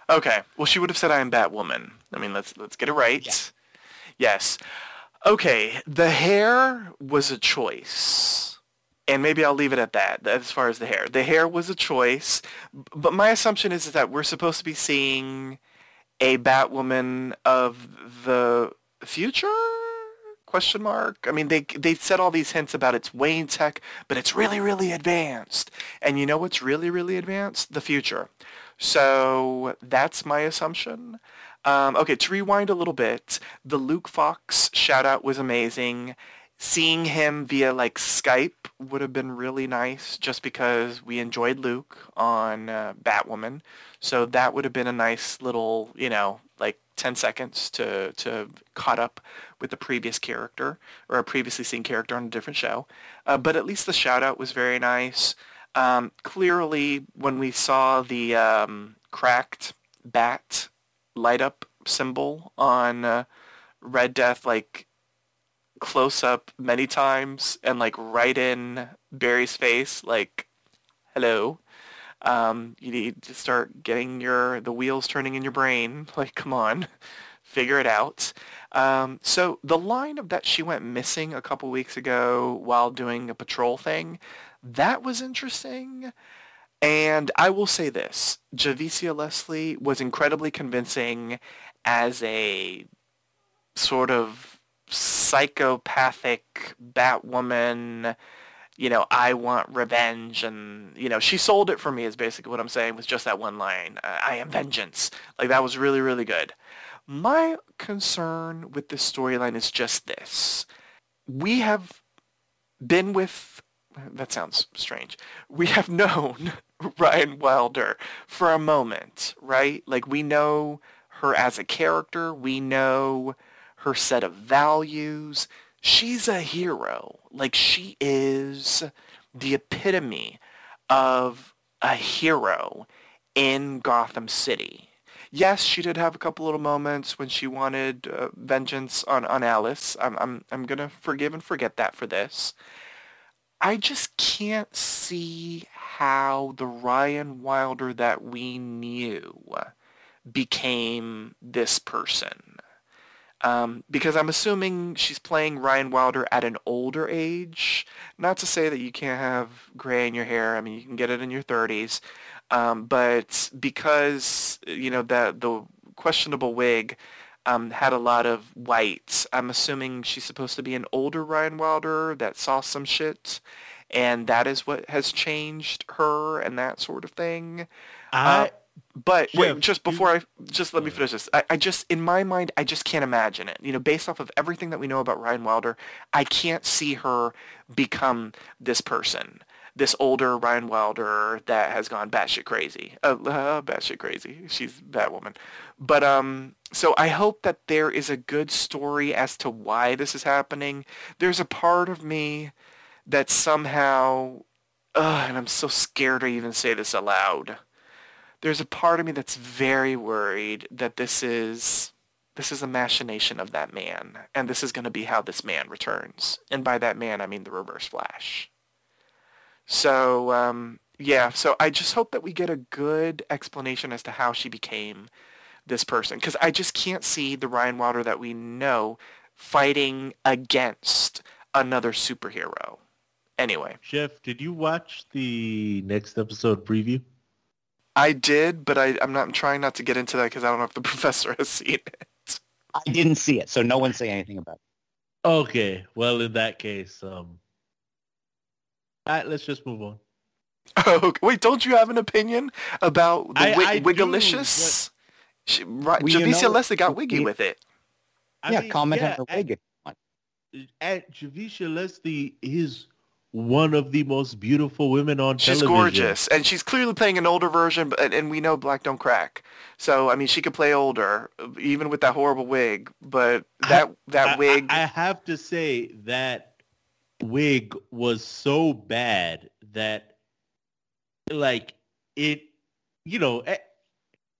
Okay. Well, she would have said, "I am Batwoman." I mean, let's let's get it right. Yeah. Yes. Okay. The hair was a choice, and maybe I'll leave it at that. As far as the hair, the hair was a choice, but my assumption is that we're supposed to be seeing a Batwoman of the future? Question mark? I mean they they said all these hints about it's Wayne tech but it's really really advanced. And you know what's really really advanced? The future. So that's my assumption. Um, okay to rewind a little bit the luke fox shout out was amazing seeing him via like Skype would have been really nice just because we enjoyed Luke on uh, Batwoman. So that would have been a nice little, you know, like 10 seconds to, to caught up with the previous character or a previously seen character on a different show. Uh, but at least the shout out was very nice. Um, clearly, when we saw the um, cracked bat light up symbol on uh, Red Death, like close up many times and like right in Barry's face, like, hello. Um, you need to start getting your the wheels turning in your brain. Like, come on, figure it out. Um, so the line of that she went missing a couple weeks ago while doing a patrol thing, that was interesting. And I will say this, Javicia Leslie was incredibly convincing as a sort of psychopathic Batwoman, you know, I want revenge, and you know, she sold it for me. Is basically what I'm saying with just that one line. Uh, I am vengeance. Like that was really, really good. My concern with this storyline is just this: we have been with. That sounds strange. We have known Ryan Wilder for a moment, right? Like we know her as a character. We know her set of values. She's a hero. Like she is the epitome of a hero in Gotham City. Yes, she did have a couple little moments when she wanted uh, vengeance on, on Alice. I'm, I'm, I'm going to forgive and forget that for this. I just can't see how the Ryan Wilder that we knew became this person. Um, because I'm assuming she's playing Ryan Wilder at an older age. Not to say that you can't have gray in your hair. I mean, you can get it in your 30s. Um, but because, you know, that the questionable wig um, had a lot of white, I'm assuming she's supposed to be an older Ryan Wilder that saw some shit. And that is what has changed her and that sort of thing. I... Uh, but wait, just before I just let me finish this. I, I, just in my mind I just can't imagine it. You know, based off of everything that we know about Ryan Wilder, I can't see her become this person, this older Ryan Wilder that has gone batshit crazy. Uh, uh batshit crazy. She's Batwoman. But um, so I hope that there is a good story as to why this is happening. There's a part of me that somehow, uh, and I'm so scared to even say this aloud there's a part of me that's very worried that this is this is a machination of that man, and this is going to be how this man returns. And by that man, I mean the Reverse Flash. So um, yeah, so I just hope that we get a good explanation as to how she became this person, because I just can't see the Ryan Wilder that we know fighting against another superhero. Anyway, Jeff, did you watch the next episode preview? I did, but I, I'm not I'm trying not to get into that because I don't know if the professor has seen it. I didn't see it, so no one say anything about it. Okay, well in that case, um, all right, let's just move on. Oh, wait, don't you have an opinion about the I, wig- Wiggalicious? She, right, well, Javicia you know, Leslie got wiggy with it. I yeah, mean, comment yeah, on the wig. At, at Javicia Leslie is one of the most beautiful women on she's television. She's gorgeous, and she's clearly playing an older version. But and we know black don't crack, so I mean she could play older, even with that horrible wig. But that I, that I, wig, I have to say that wig was so bad that, like it, you know,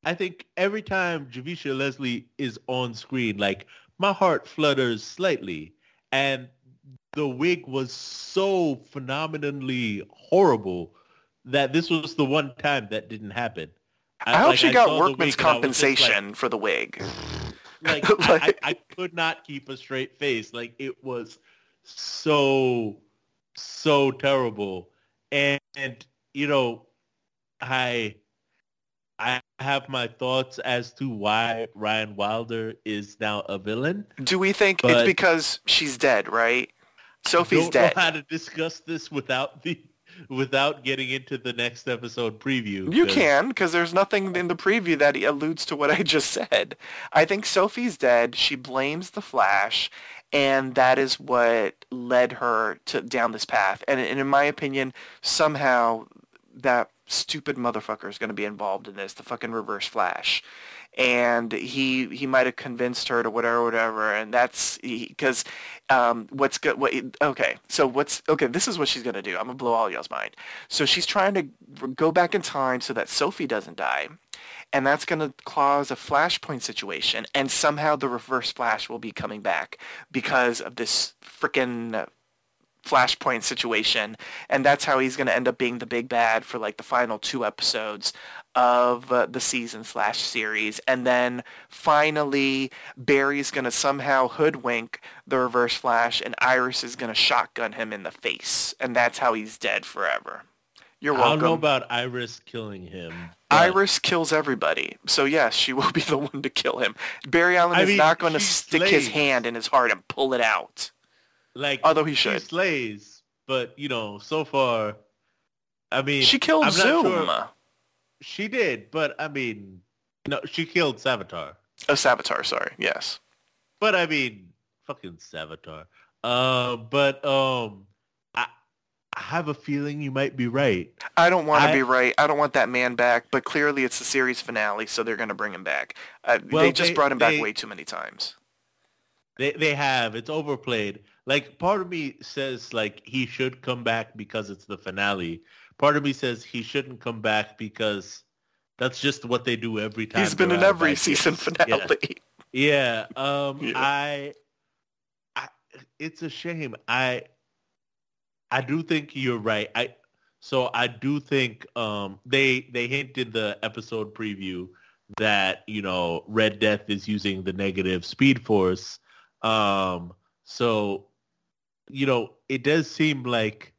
I think every time Javicia Leslie is on screen, like my heart flutters slightly. And the wig was so phenomenally horrible that this was the one time that didn't happen. I, I hope like, she got workman's compensation like, for the wig. Like, like I, I, could not keep a straight face. Like it was so so terrible. And, and you know, I I have my thoughts as to why Ryan Wilder is now a villain. Do we think it's because she's dead, right? Sophie's don't dead. Know how to discuss this without the without getting into the next episode preview? You can, because there's nothing in the preview that alludes to what I just said. I think Sophie's dead. She blames the Flash, and that is what led her to down this path. And, and in my opinion, somehow that stupid motherfucker is going to be involved in this, the fucking Reverse Flash and he he might have convinced her to whatever whatever and that's because um, what's good what okay so what's okay this is what she's gonna do i'm gonna blow all y'all's mind. So she's trying to go back in time so that sophie doesn't die and that's going to cause a flashpoint situation and somehow the reverse flash will be coming back because of this freaking flashpoint situation and that's how he's going to end up being the big bad for like the final two episodes of uh, the season slash series and then finally barry's going to somehow hoodwink the reverse flash and iris is going to shotgun him in the face and that's how he's dead forever you're welcome. I don't know about Iris killing him. But... Iris kills everybody. So yes, she will be the one to kill him. Barry Allen I is mean, not going to stick slays. his hand in his heart and pull it out. Like, although he should, slays, but you know, so far, I mean, she killed I'm Zoom. Sure. She did, but I mean, no, she killed Savitar. Oh, Savitar, sorry, yes. But I mean, fucking Savitar. Uh, but um, I, I have a feeling you might be right. I don't want to be right. I don't want that man back. But clearly, it's the series finale, so they're going to bring him back. Uh, well, they just they, brought him back they, way too many times. They they have. It's overplayed like part of me says like he should come back because it's the finale. Part of me says he shouldn't come back because that's just what they do every time. He's been in every season finale. Yeah. yeah. Um yeah. I, I it's a shame. I I do think you're right. I so I do think um they they hint in the episode preview that, you know, Red Death is using the negative speed force. Um so you know, it does seem like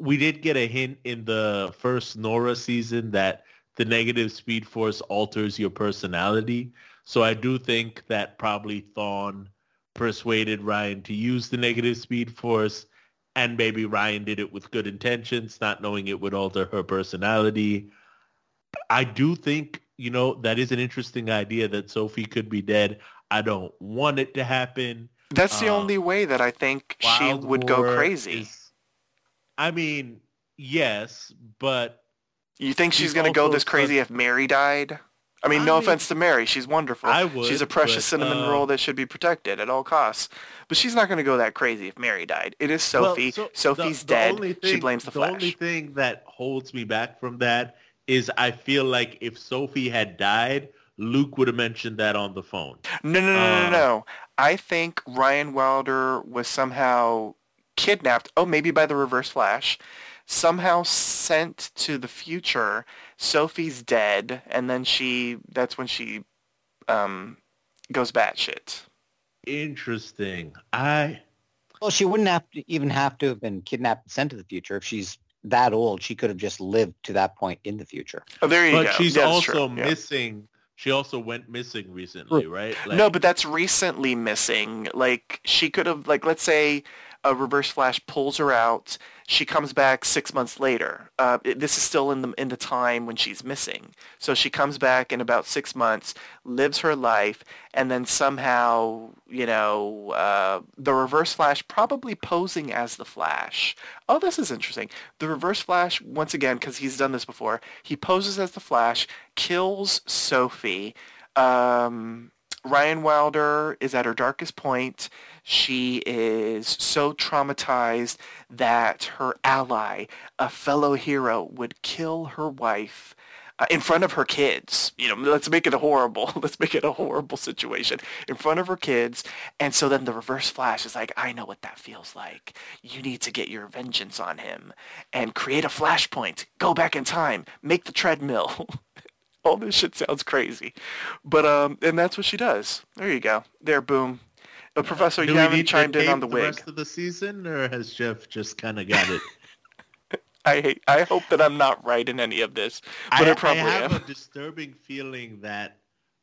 we did get a hint in the first Nora season that the negative speed force alters your personality. So I do think that probably Thawne persuaded Ryan to use the negative speed force and maybe Ryan did it with good intentions, not knowing it would alter her personality. I do think, you know, that is an interesting idea that Sophie could be dead. I don't want it to happen. That's the um, only way that I think she would go crazy. Is, I mean, yes, but you think she's, she's going to go this crazy if Mary died? I mean, I no mean, offense to Mary, she's wonderful. I would, she's a precious but, cinnamon uh, roll that should be protected at all costs. But she's not going to go that crazy if Mary died. It is Sophie. Well, so Sophie's the, the dead. Thing, she blames the, the Flash. The only thing that holds me back from that is I feel like if Sophie had died, Luke would have mentioned that on the phone. No, no, no, no, no, no. I think Ryan Wilder was somehow kidnapped. Oh, maybe by the Reverse Flash. Somehow sent to the future. Sophie's dead, and then she. That's when she um, goes batshit. Interesting. I. Well, she wouldn't have to even have to have been kidnapped and sent to the future if she's that old. She could have just lived to that point in the future. Oh, there you but go. But she's also missing she also went missing recently, right? Like, no, but that's recently missing. Like she could have, like, let's say a Reverse Flash pulls her out. She comes back six months later. Uh, it, this is still in the in the time when she's missing. So she comes back in about six months, lives her life, and then somehow, you know, uh, the Reverse Flash probably posing as the Flash. Oh, this is interesting. The Reverse Flash, once again, because he's done this before, he poses as the Flash, kills Sophie. Um, Ryan Wilder is at her darkest point. She is so traumatized that her ally, a fellow hero, would kill her wife uh, in front of her kids. You know, let's make it a horrible, let's make it a horrible situation in front of her kids. And so then the reverse flash is like, I know what that feels like. You need to get your vengeance on him and create a flashpoint. Go back in time. Make the treadmill. All this shit sounds crazy. But, um, and that's what she does. There you go. There, boom. Uh, Professor, you haven't chimed in on the, the wig. The rest of the season, or has Jeff just kind of got it? I I hope that I'm not right in any of this, but I, I probably I have am. a disturbing feeling that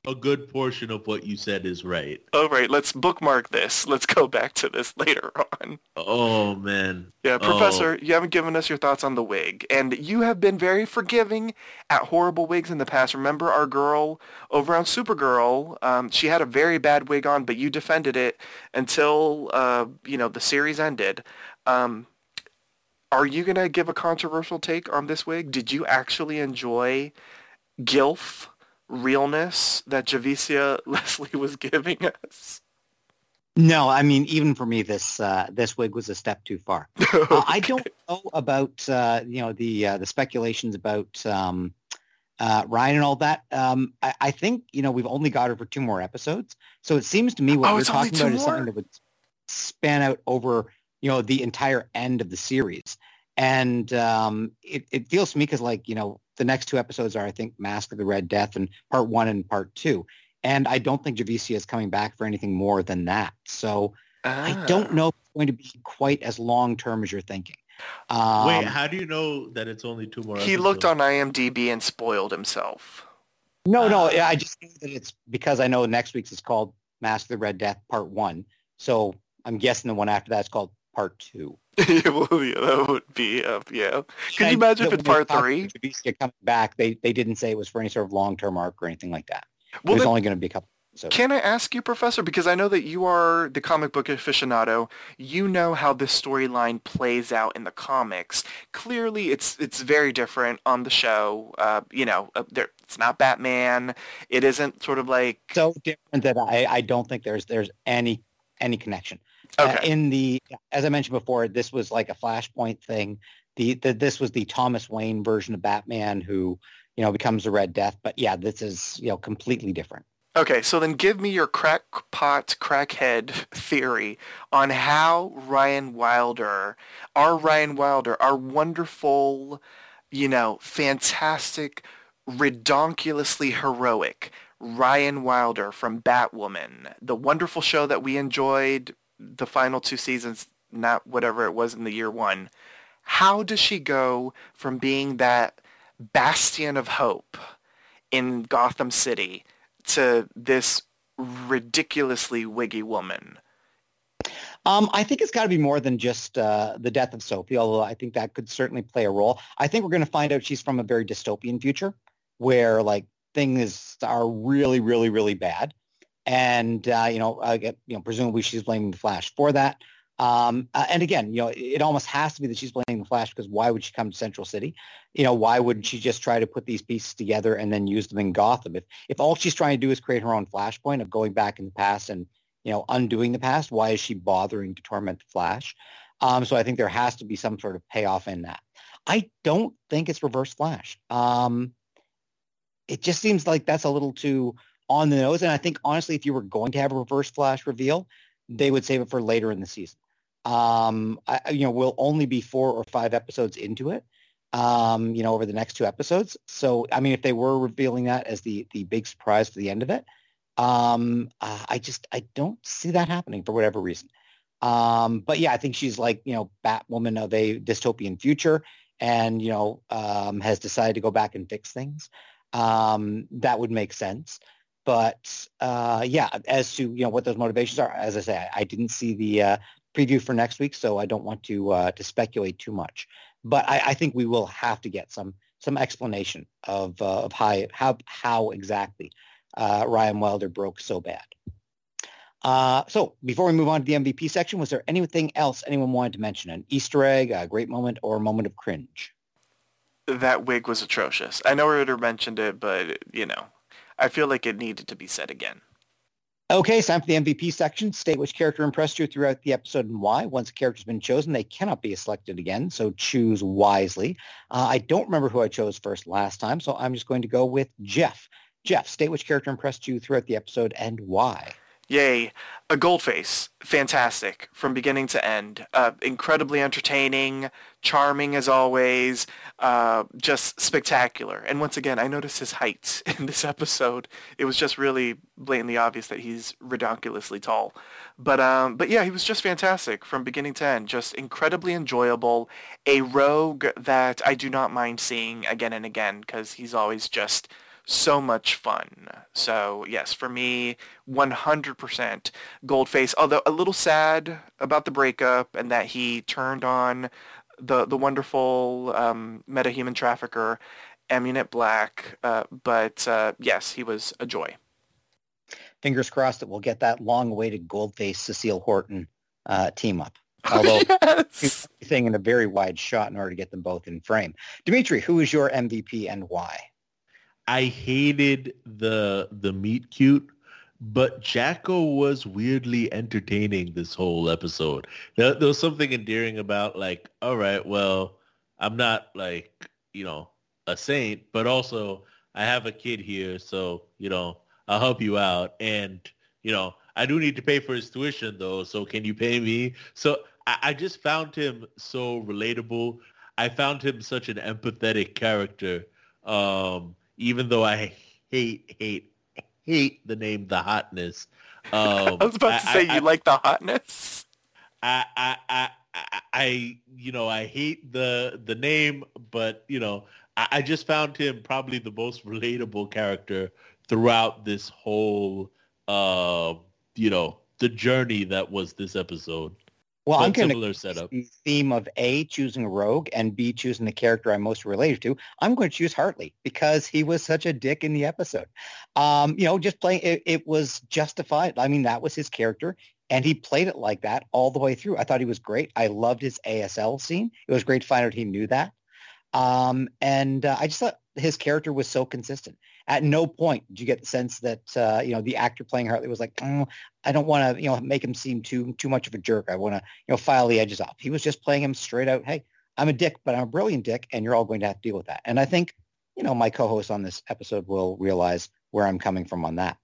a good portion of what you said is right. All right, let's bookmark this. Let's go back to this later on. Oh man. Yeah, Professor, oh. you haven't given us your thoughts on the wig, and you have been very forgiving at horrible wigs in the past. Remember our girl over on Supergirl? Um, she had a very bad wig on, but you defended it until uh, you know the series ended. Um, are you going to give a controversial take on this wig? Did you actually enjoy gilf realness that Javicia Leslie was giving us? No, I mean, even for me, this uh, this wig was a step too far. okay. uh, I don't know about uh, you know the uh, the speculations about um, uh, Ryan and all that. Um, I, I, think you know we've only got her for two more episodes, so it seems to me what oh, we're talking about more? is something that would span out over you know, the entire end of the series. And um, it, it feels to me because like, you know, the next two episodes are, I think, Mask of the Red Death and part one and part two. And I don't think Javicia is coming back for anything more than that. So ah. I don't ah. know if it's going to be quite as long term as you're thinking. Um, Wait, how do you know that it's only two more? He looked on IMDb and spoiled himself. No, no, ah. I just think that it's because I know next week's is called Mask of the Red Death Part One. So I'm guessing the one after that's called part two. well, yeah, that would be, uh, yeah. Could you imagine if it's part three? Javicia coming back, they, they didn't say it was for any sort of long-term arc or anything like that. Well, then, only going to be a couple episodes. Can I ask you, Professor, because I know that you are the comic book aficionado, you know how this storyline plays out in the comics. Clearly, it's it's very different on the show. Uh, you know, uh, there, it's not Batman. It isn't sort of like so different that I, I don't think there's there's any any connection. Okay. Uh, in the, as I mentioned before, this was like a Flashpoint thing. The, the this was the Thomas Wayne version of Batman who, you know, becomes the Red Death. But yeah, this is you know completely different. Okay, so then give me your crackpot, crackhead theory on how Ryan Wilder, our Ryan Wilder, our wonderful, you know, fantastic, redonkulously heroic Ryan Wilder from Batwoman, the wonderful show that we enjoyed the final two seasons, not whatever it was in the year one, how does she go from being that bastion of hope in Gotham City to this ridiculously wiggy woman? Um, I think it's got to be more than just uh, the death of Sophie, although I think that could certainly play a role. I think we're going to find out she's from a very dystopian future where like things are really, really, really bad and uh, you know, uh, you know, presumably she's blaming the Flash for that. Um, uh, and again, you know, it almost has to be that she's blaming the Flash because why would she come to Central City? You know, why wouldn't she just try to put these pieces together and then use them in Gotham? If if all she's trying to do is create her own Flashpoint of going back in the past and you know undoing the past, why is she bothering to torment the Flash? Um, so I think there has to be some sort of payoff in that. I don't think it's Reverse Flash. Um, it just seems like that's a little too on the nose. And I think honestly, if you were going to have a reverse flash reveal, they would save it for later in the season. Um, I, you know, we'll only be four or five episodes into it. Um, you know, over the next two episodes. So, I mean, if they were revealing that as the the big surprise for the end of it, um, uh, I just I don't see that happening for whatever reason. Um, but yeah, I think she's like you know Batwoman of a dystopian future, and you know um, has decided to go back and fix things. Um, that would make sense. But uh, yeah, as to you know what those motivations are, as I say, I, I didn't see the uh, preview for next week, so I don't want to uh, to speculate too much. But I, I, think we will have to get some some explanation of uh, of how how how exactly uh, Ryan Wilder broke so bad. Uh, so before we move on to the MVP section, was there anything else anyone wanted to mention? An Easter egg, a great moment, or a moment of cringe? That wig was atrocious. I know Ritter mentioned it, but you know, I feel like it needed to be said again. Okay, it's time for the MVP section. State which character impressed you throughout the episode and why. Once a character's been chosen, they cannot be selected again, so choose wisely. Uh, I don't remember who I chose first last time, so I'm just going to go with Jeff. Jeff, state which character impressed you throughout the episode and why. Yay. A Goldface. Fantastic. From beginning to end. Uh, incredibly entertaining, charming as always, uh, just spectacular. And once again, I noticed his height in this episode. It was just really blatantly obvious that he's ridiculously tall. But, um, but yeah, he was just fantastic from beginning to end. Just incredibly enjoyable. A rogue that I do not mind seeing again and again because he's always just so much fun. So yes, for me, 100% Goldface. Although a little sad about the breakup and that he turned on the the wonderful um, metahuman trafficker, Amunet Black. Uh, but uh, yes, he was a joy. Fingers crossed that we'll get that long-awaited Goldface Cecile Horton uh, team up. Although yes. thing in a very wide shot in order to get them both in frame. Dimitri, who is your MVP and why? I hated the the meet cute, but Jacko was weirdly entertaining this whole episode. There, there was something endearing about like, all right, well, I'm not like you know a saint, but also I have a kid here, so you know I'll help you out, and you know I do need to pay for his tuition though, so can you pay me? So I, I just found him so relatable. I found him such an empathetic character. Um, even though I hate, hate, hate the name The Hotness. Um, I was about to I, say I, you I, like the hotness. I, I, I, I, you know, I hate the the name, but you know, I, I just found him probably the most relatable character throughout this whole, uh, you know, the journey that was this episode. Well, I'm going to. The theme of A, choosing a rogue, and B, choosing the character I'm most related to. I'm going to choose Hartley because he was such a dick in the episode. Um, you know, just playing, it, it was justified. I mean, that was his character, and he played it like that all the way through. I thought he was great. I loved his ASL scene. It was great to find out he knew that. Um, and uh, I just thought his character was so consistent. At no point did you get the sense that uh, you know the actor playing Hartley was like, oh, I don't want to you know make him seem too too much of a jerk. I want to you know file the edges off. He was just playing him straight out. Hey, I'm a dick, but I'm a brilliant dick, and you're all going to have to deal with that. And I think you know my co-host on this episode will realize where I'm coming from on that.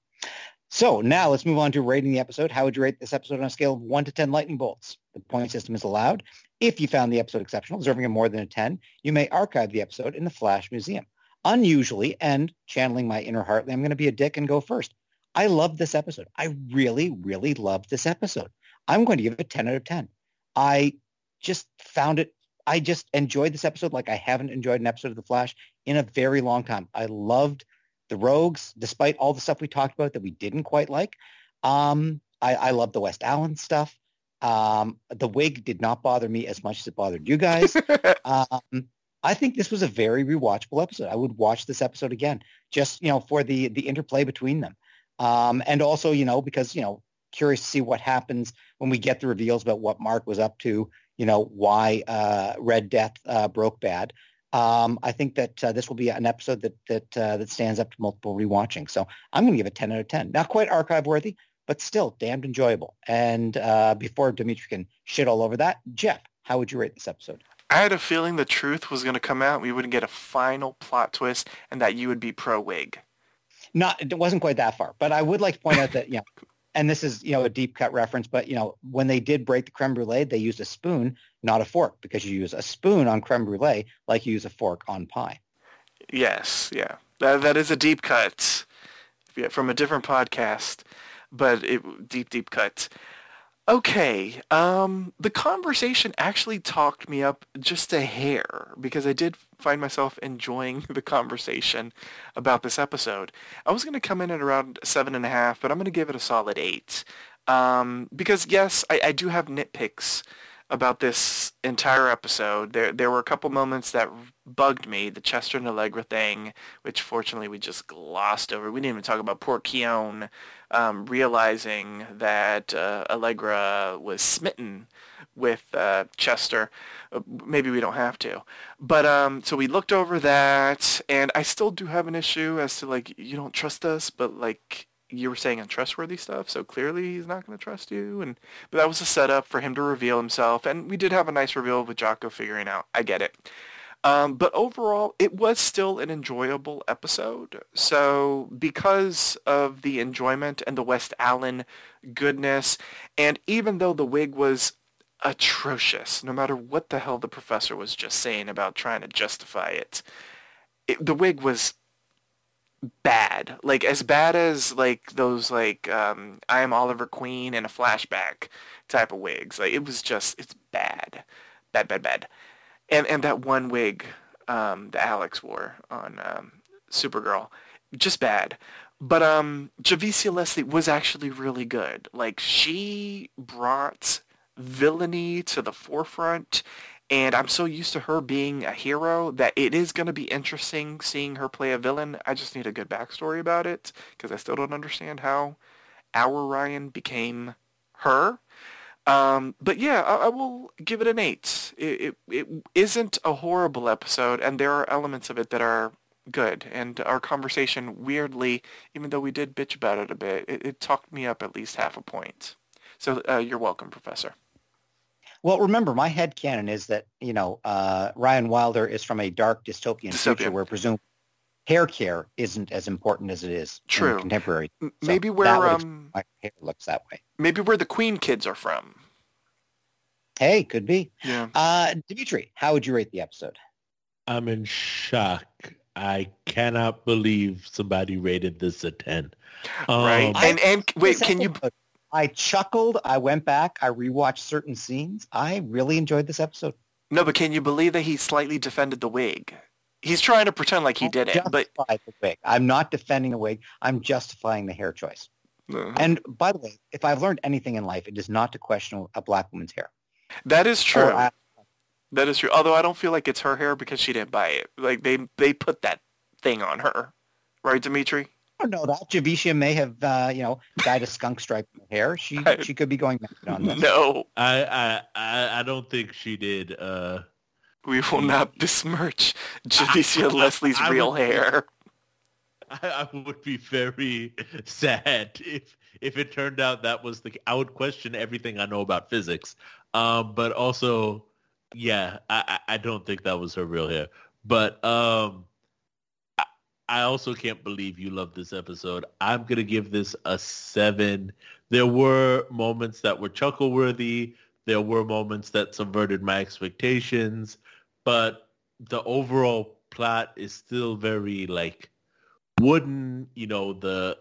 So now let's move on to rating the episode. How would you rate this episode on a scale of 1 to 10 lightning bolts? The point system is allowed. If you found the episode exceptional, deserving of more than a 10, you may archive the episode in the Flash Museum unusually and channeling my inner Hartley, I'm going to be a dick and go first. I love this episode. I really, really love this episode. I'm going to give it a 10 out of 10. I just found it, I just enjoyed this episode like I haven't enjoyed an episode of The Flash in a very long time. I loved the Rogues, despite all the stuff we talked about that we didn't quite like. Um, I, I love the West Allen stuff. Um, the wig did not bother me as much as it bothered you guys. um, I think this was a very rewatchable episode. I would watch this episode again, just you know, for the the interplay between them, um, and also you know because you know curious to see what happens when we get the reveals about what Mark was up to. You know why uh, Red Death uh, broke bad. Um, I think that uh, this will be an episode that that uh, that stands up to multiple rewatching. So I'm going to give it 10 out of 10. Not quite archive worthy, but still damned enjoyable. And uh, before Dimitri can shit all over that, Jeff, how would you rate this episode? I had a feeling the truth was going to come out. We wouldn't get a final plot twist, and that you would be pro wig. Not, it wasn't quite that far, but I would like to point out that you know, and this is you know a deep cut reference, but you know when they did break the creme brulee, they used a spoon, not a fork, because you use a spoon on creme brulee like you use a fork on pie. Yes, yeah, that that is a deep cut from a different podcast, but it deep deep cut. Okay, um, the conversation actually talked me up just a hair because I did find myself enjoying the conversation about this episode. I was going to come in at around seven and a half, but I'm going to give it a solid eight. Um, because yes, I, I do have nitpicks about this entire episode. There there were a couple moments that bugged me, the Chester and Allegra thing, which fortunately we just glossed over. We didn't even talk about poor Khione um, realizing that uh, Allegra was smitten with uh, Chester. Uh, maybe we don't have to. But um, so we looked over that, and I still do have an issue as to like you don't trust us, but like you were saying untrustworthy stuff, so clearly he's not going to trust you. And but that was a setup for him to reveal himself, and we did have a nice reveal with Jocko figuring out. I get it. Um, but overall, it was still an enjoyable episode. So because of the enjoyment and the West Allen goodness, and even though the wig was atrocious, no matter what the hell the professor was just saying about trying to justify it, it the wig was bad. Like as bad as like those like um, I am Oliver Queen in a flashback type of wigs. Like it was just it's bad, bad, bad, bad. And and that one wig um, that Alex wore on um, Supergirl, just bad. But um, Javicia Leslie was actually really good. Like she brought villainy to the forefront and I'm so used to her being a hero that it is going to be interesting seeing her play a villain. I just need a good backstory about it because I still don't understand how our Ryan became her. Um, but yeah, I, I, will give it an eight. It, it, it isn't a horrible episode, and there are elements of it that are good. And our conversation, weirdly, even though we did bitch about it a bit, it, it talked me up at least half a point. So uh, you're welcome, Professor. Well, remember, my head canon is that, you know, uh, Ryan Wilder is from a dark dystopian, dystopian. future where presume hair care isn't as important as it is True. contemporary. So maybe where um, my hair looks that way. Maybe where the Queen kids are from. Hey, could be. Yeah. Uh, Dimitri, how would you rate the episode? I'm in shock. I cannot believe somebody rated this a 10. Right. Um, and and wait, can you I chuckled. I went back. I rewatched certain scenes. I really enjoyed this episode. No, but can you believe that he slightly defended the wig? He's trying to pretend like he did it, but the wig. I'm not defending the wig. I'm justifying the hair choice. Uh-huh. And by the way, if I've learned anything in life, it is not to question a black woman's hair. That is true. I, that is true. Although I don't feel like it's her hair because she didn't buy it. Like they they put that thing on her, right, Dimitri? don't know that. Javicia may have, uh, you know, dyed a skunk stripe in her hair. She I, she could be going mad on this. No, I I I don't think she did. Uh, we will not besmirch Javicia Leslie's I, real would, hair. I, would be very sad if if it turned out that was the. I would question everything I know about physics. Um, but also, yeah, I I don't think that was her real hair. But um, I I also can't believe you love this episode. I'm to give this a seven. There were moments that were chuckle worthy. There were moments that subverted my expectations, but the overall plot is still very like wooden. You know, the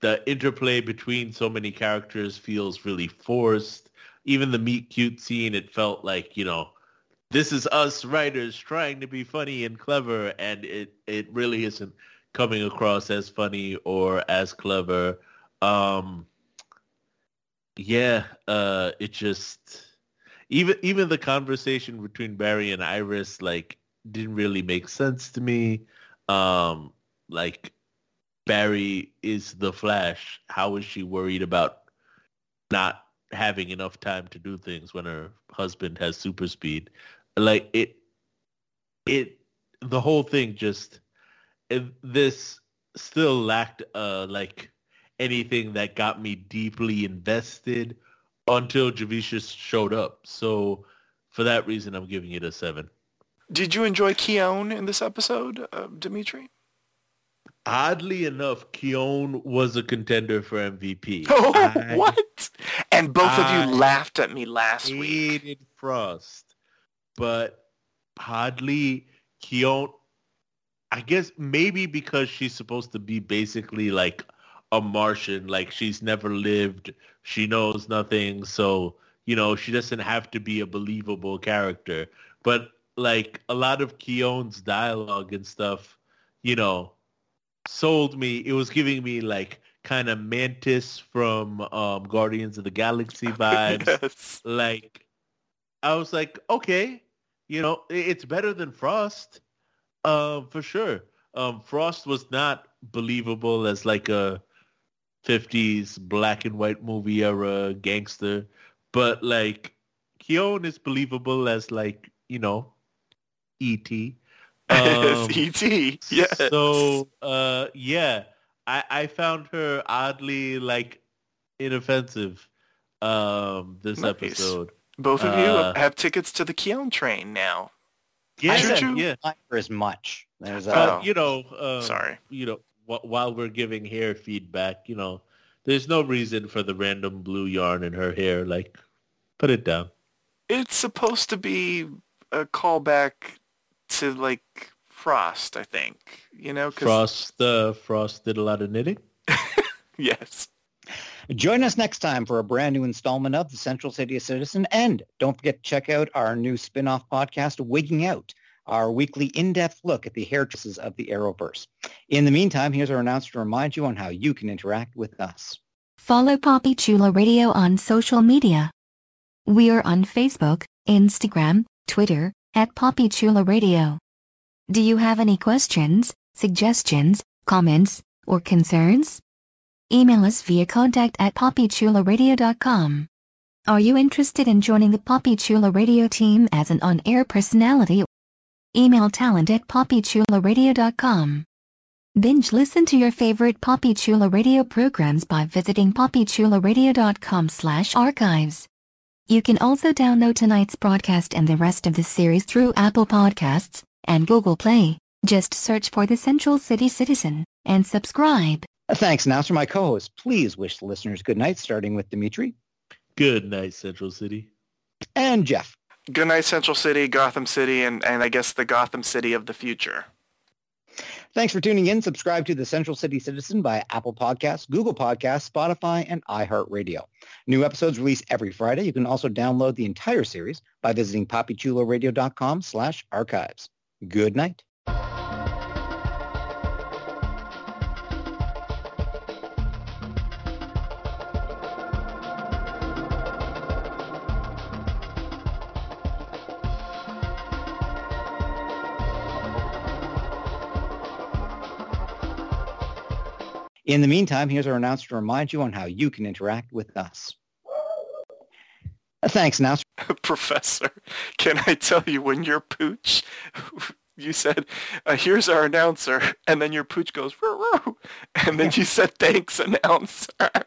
the interplay between so many characters feels really forced. Even the meet cute scene, it felt like, you know, this is us writers trying to be funny and clever and it it really isn't coming across as funny or as clever. Um, yeah, uh, it just even even the conversation between Barry and Iris like didn't really make sense to me. Um, like Barry is the Flash. How is she worried about not having enough time to do things when her husband has super speed? Like it, it, the whole thing just this still lacked uh like anything that got me deeply invested until Javicia showed up. So for that reason, I'm giving it a seven. Did you enjoy Khione in this episode, uh, Dimitri? Oddly enough, Khione was a contender for MVP. Oh, I, what? And both I of you laughed at me last week. Hated Frost, but oddly, Khione I guess maybe because she's supposed to be basically like a Martian, like she's never lived, she knows nothing, so you know she doesn't have to be a believable character. But like a lot of Khione's dialogue and stuff, you know, sold me. It was giving me like kind of Mantis from um, Guardians of the Galaxy vibes. yes. Like I was like, okay, you know, it's better than Frost. Uh, for sure. Um, Frost was not believable as like a 50s black and white movie era gangster, but like Khione is believable as like, you know, E.T. Um, E.T. Yes. So, uh, yeah, I, I found her oddly like inoffensive um this nice. episode. Both of you uh, have tickets to the Khione train now. Yeah, said, yeah. Not for as much. There's a, uh, you know, um, sorry. You know, wh- while we're giving hair feedback, you know, there's no reason for the random blue yarn in her hair. Like, put it down. It's supposed to be a callback to like Frost, I think. You know, cause... Frost. Uh, Frost did a lot of knitting. yes. Join us next time for a brand new installment of the Central City Citizen. And don't forget to check out our new spin-off podcast, Wigging Out, our weekly in-depth look at the hairdressers of the Arrowverse. In the meantime, here's our announcer to remind you on how you can interact with us. Follow Papi Chulo Radio on social media. We are on Facebook, Instagram, Twitter, at Papi Chulo Radio. Do you have any questions, suggestions, comments, or concerns? Email us via contact at PapiChuloRadio.com. Are you interested in joining the Papi Chulo Radio team as an on-air personality? Email talent at PapiChuloRadio.com. Binge listen to your favorite Papi Chulo Radio programs by visiting PapiChuloRadio.com slash archives. You can also download tonight's broadcast and the rest of the series through Apple Podcasts and Google Play. Just search for The Central City Citizen and subscribe. Thanks. Now for my co-host, please wish the listeners good night, starting with Dimitri. Good night, Central City. And Jeff. Good night, Central City, Gotham City, and, and I guess the Gotham City of the future. Thanks for tuning in. Subscribe to the Central City Citizen by Apple Podcasts, Google Podcasts, Spotify, and iHeartRadio. New episodes release every Friday. You can also download the entire series by visiting PapiChuloRadio.com slash archives. Good night. In the meantime, here's our announcer to remind you on how you can interact with us. Thanks, announcer. Professor, can I tell you when your pooch, you said, uh, here's our announcer, and then your pooch goes, and then you said, thanks, announcer.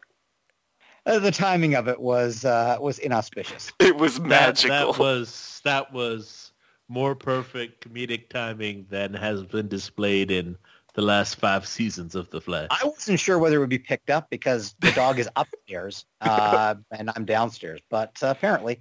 Uh, the timing of it was uh, was inauspicious. It was magical. That, that was that was more perfect comedic timing than has been displayed in the last five seasons of The Flash. I wasn't sure whether it would be picked up because the dog is upstairs uh, and I'm downstairs, but uh, apparently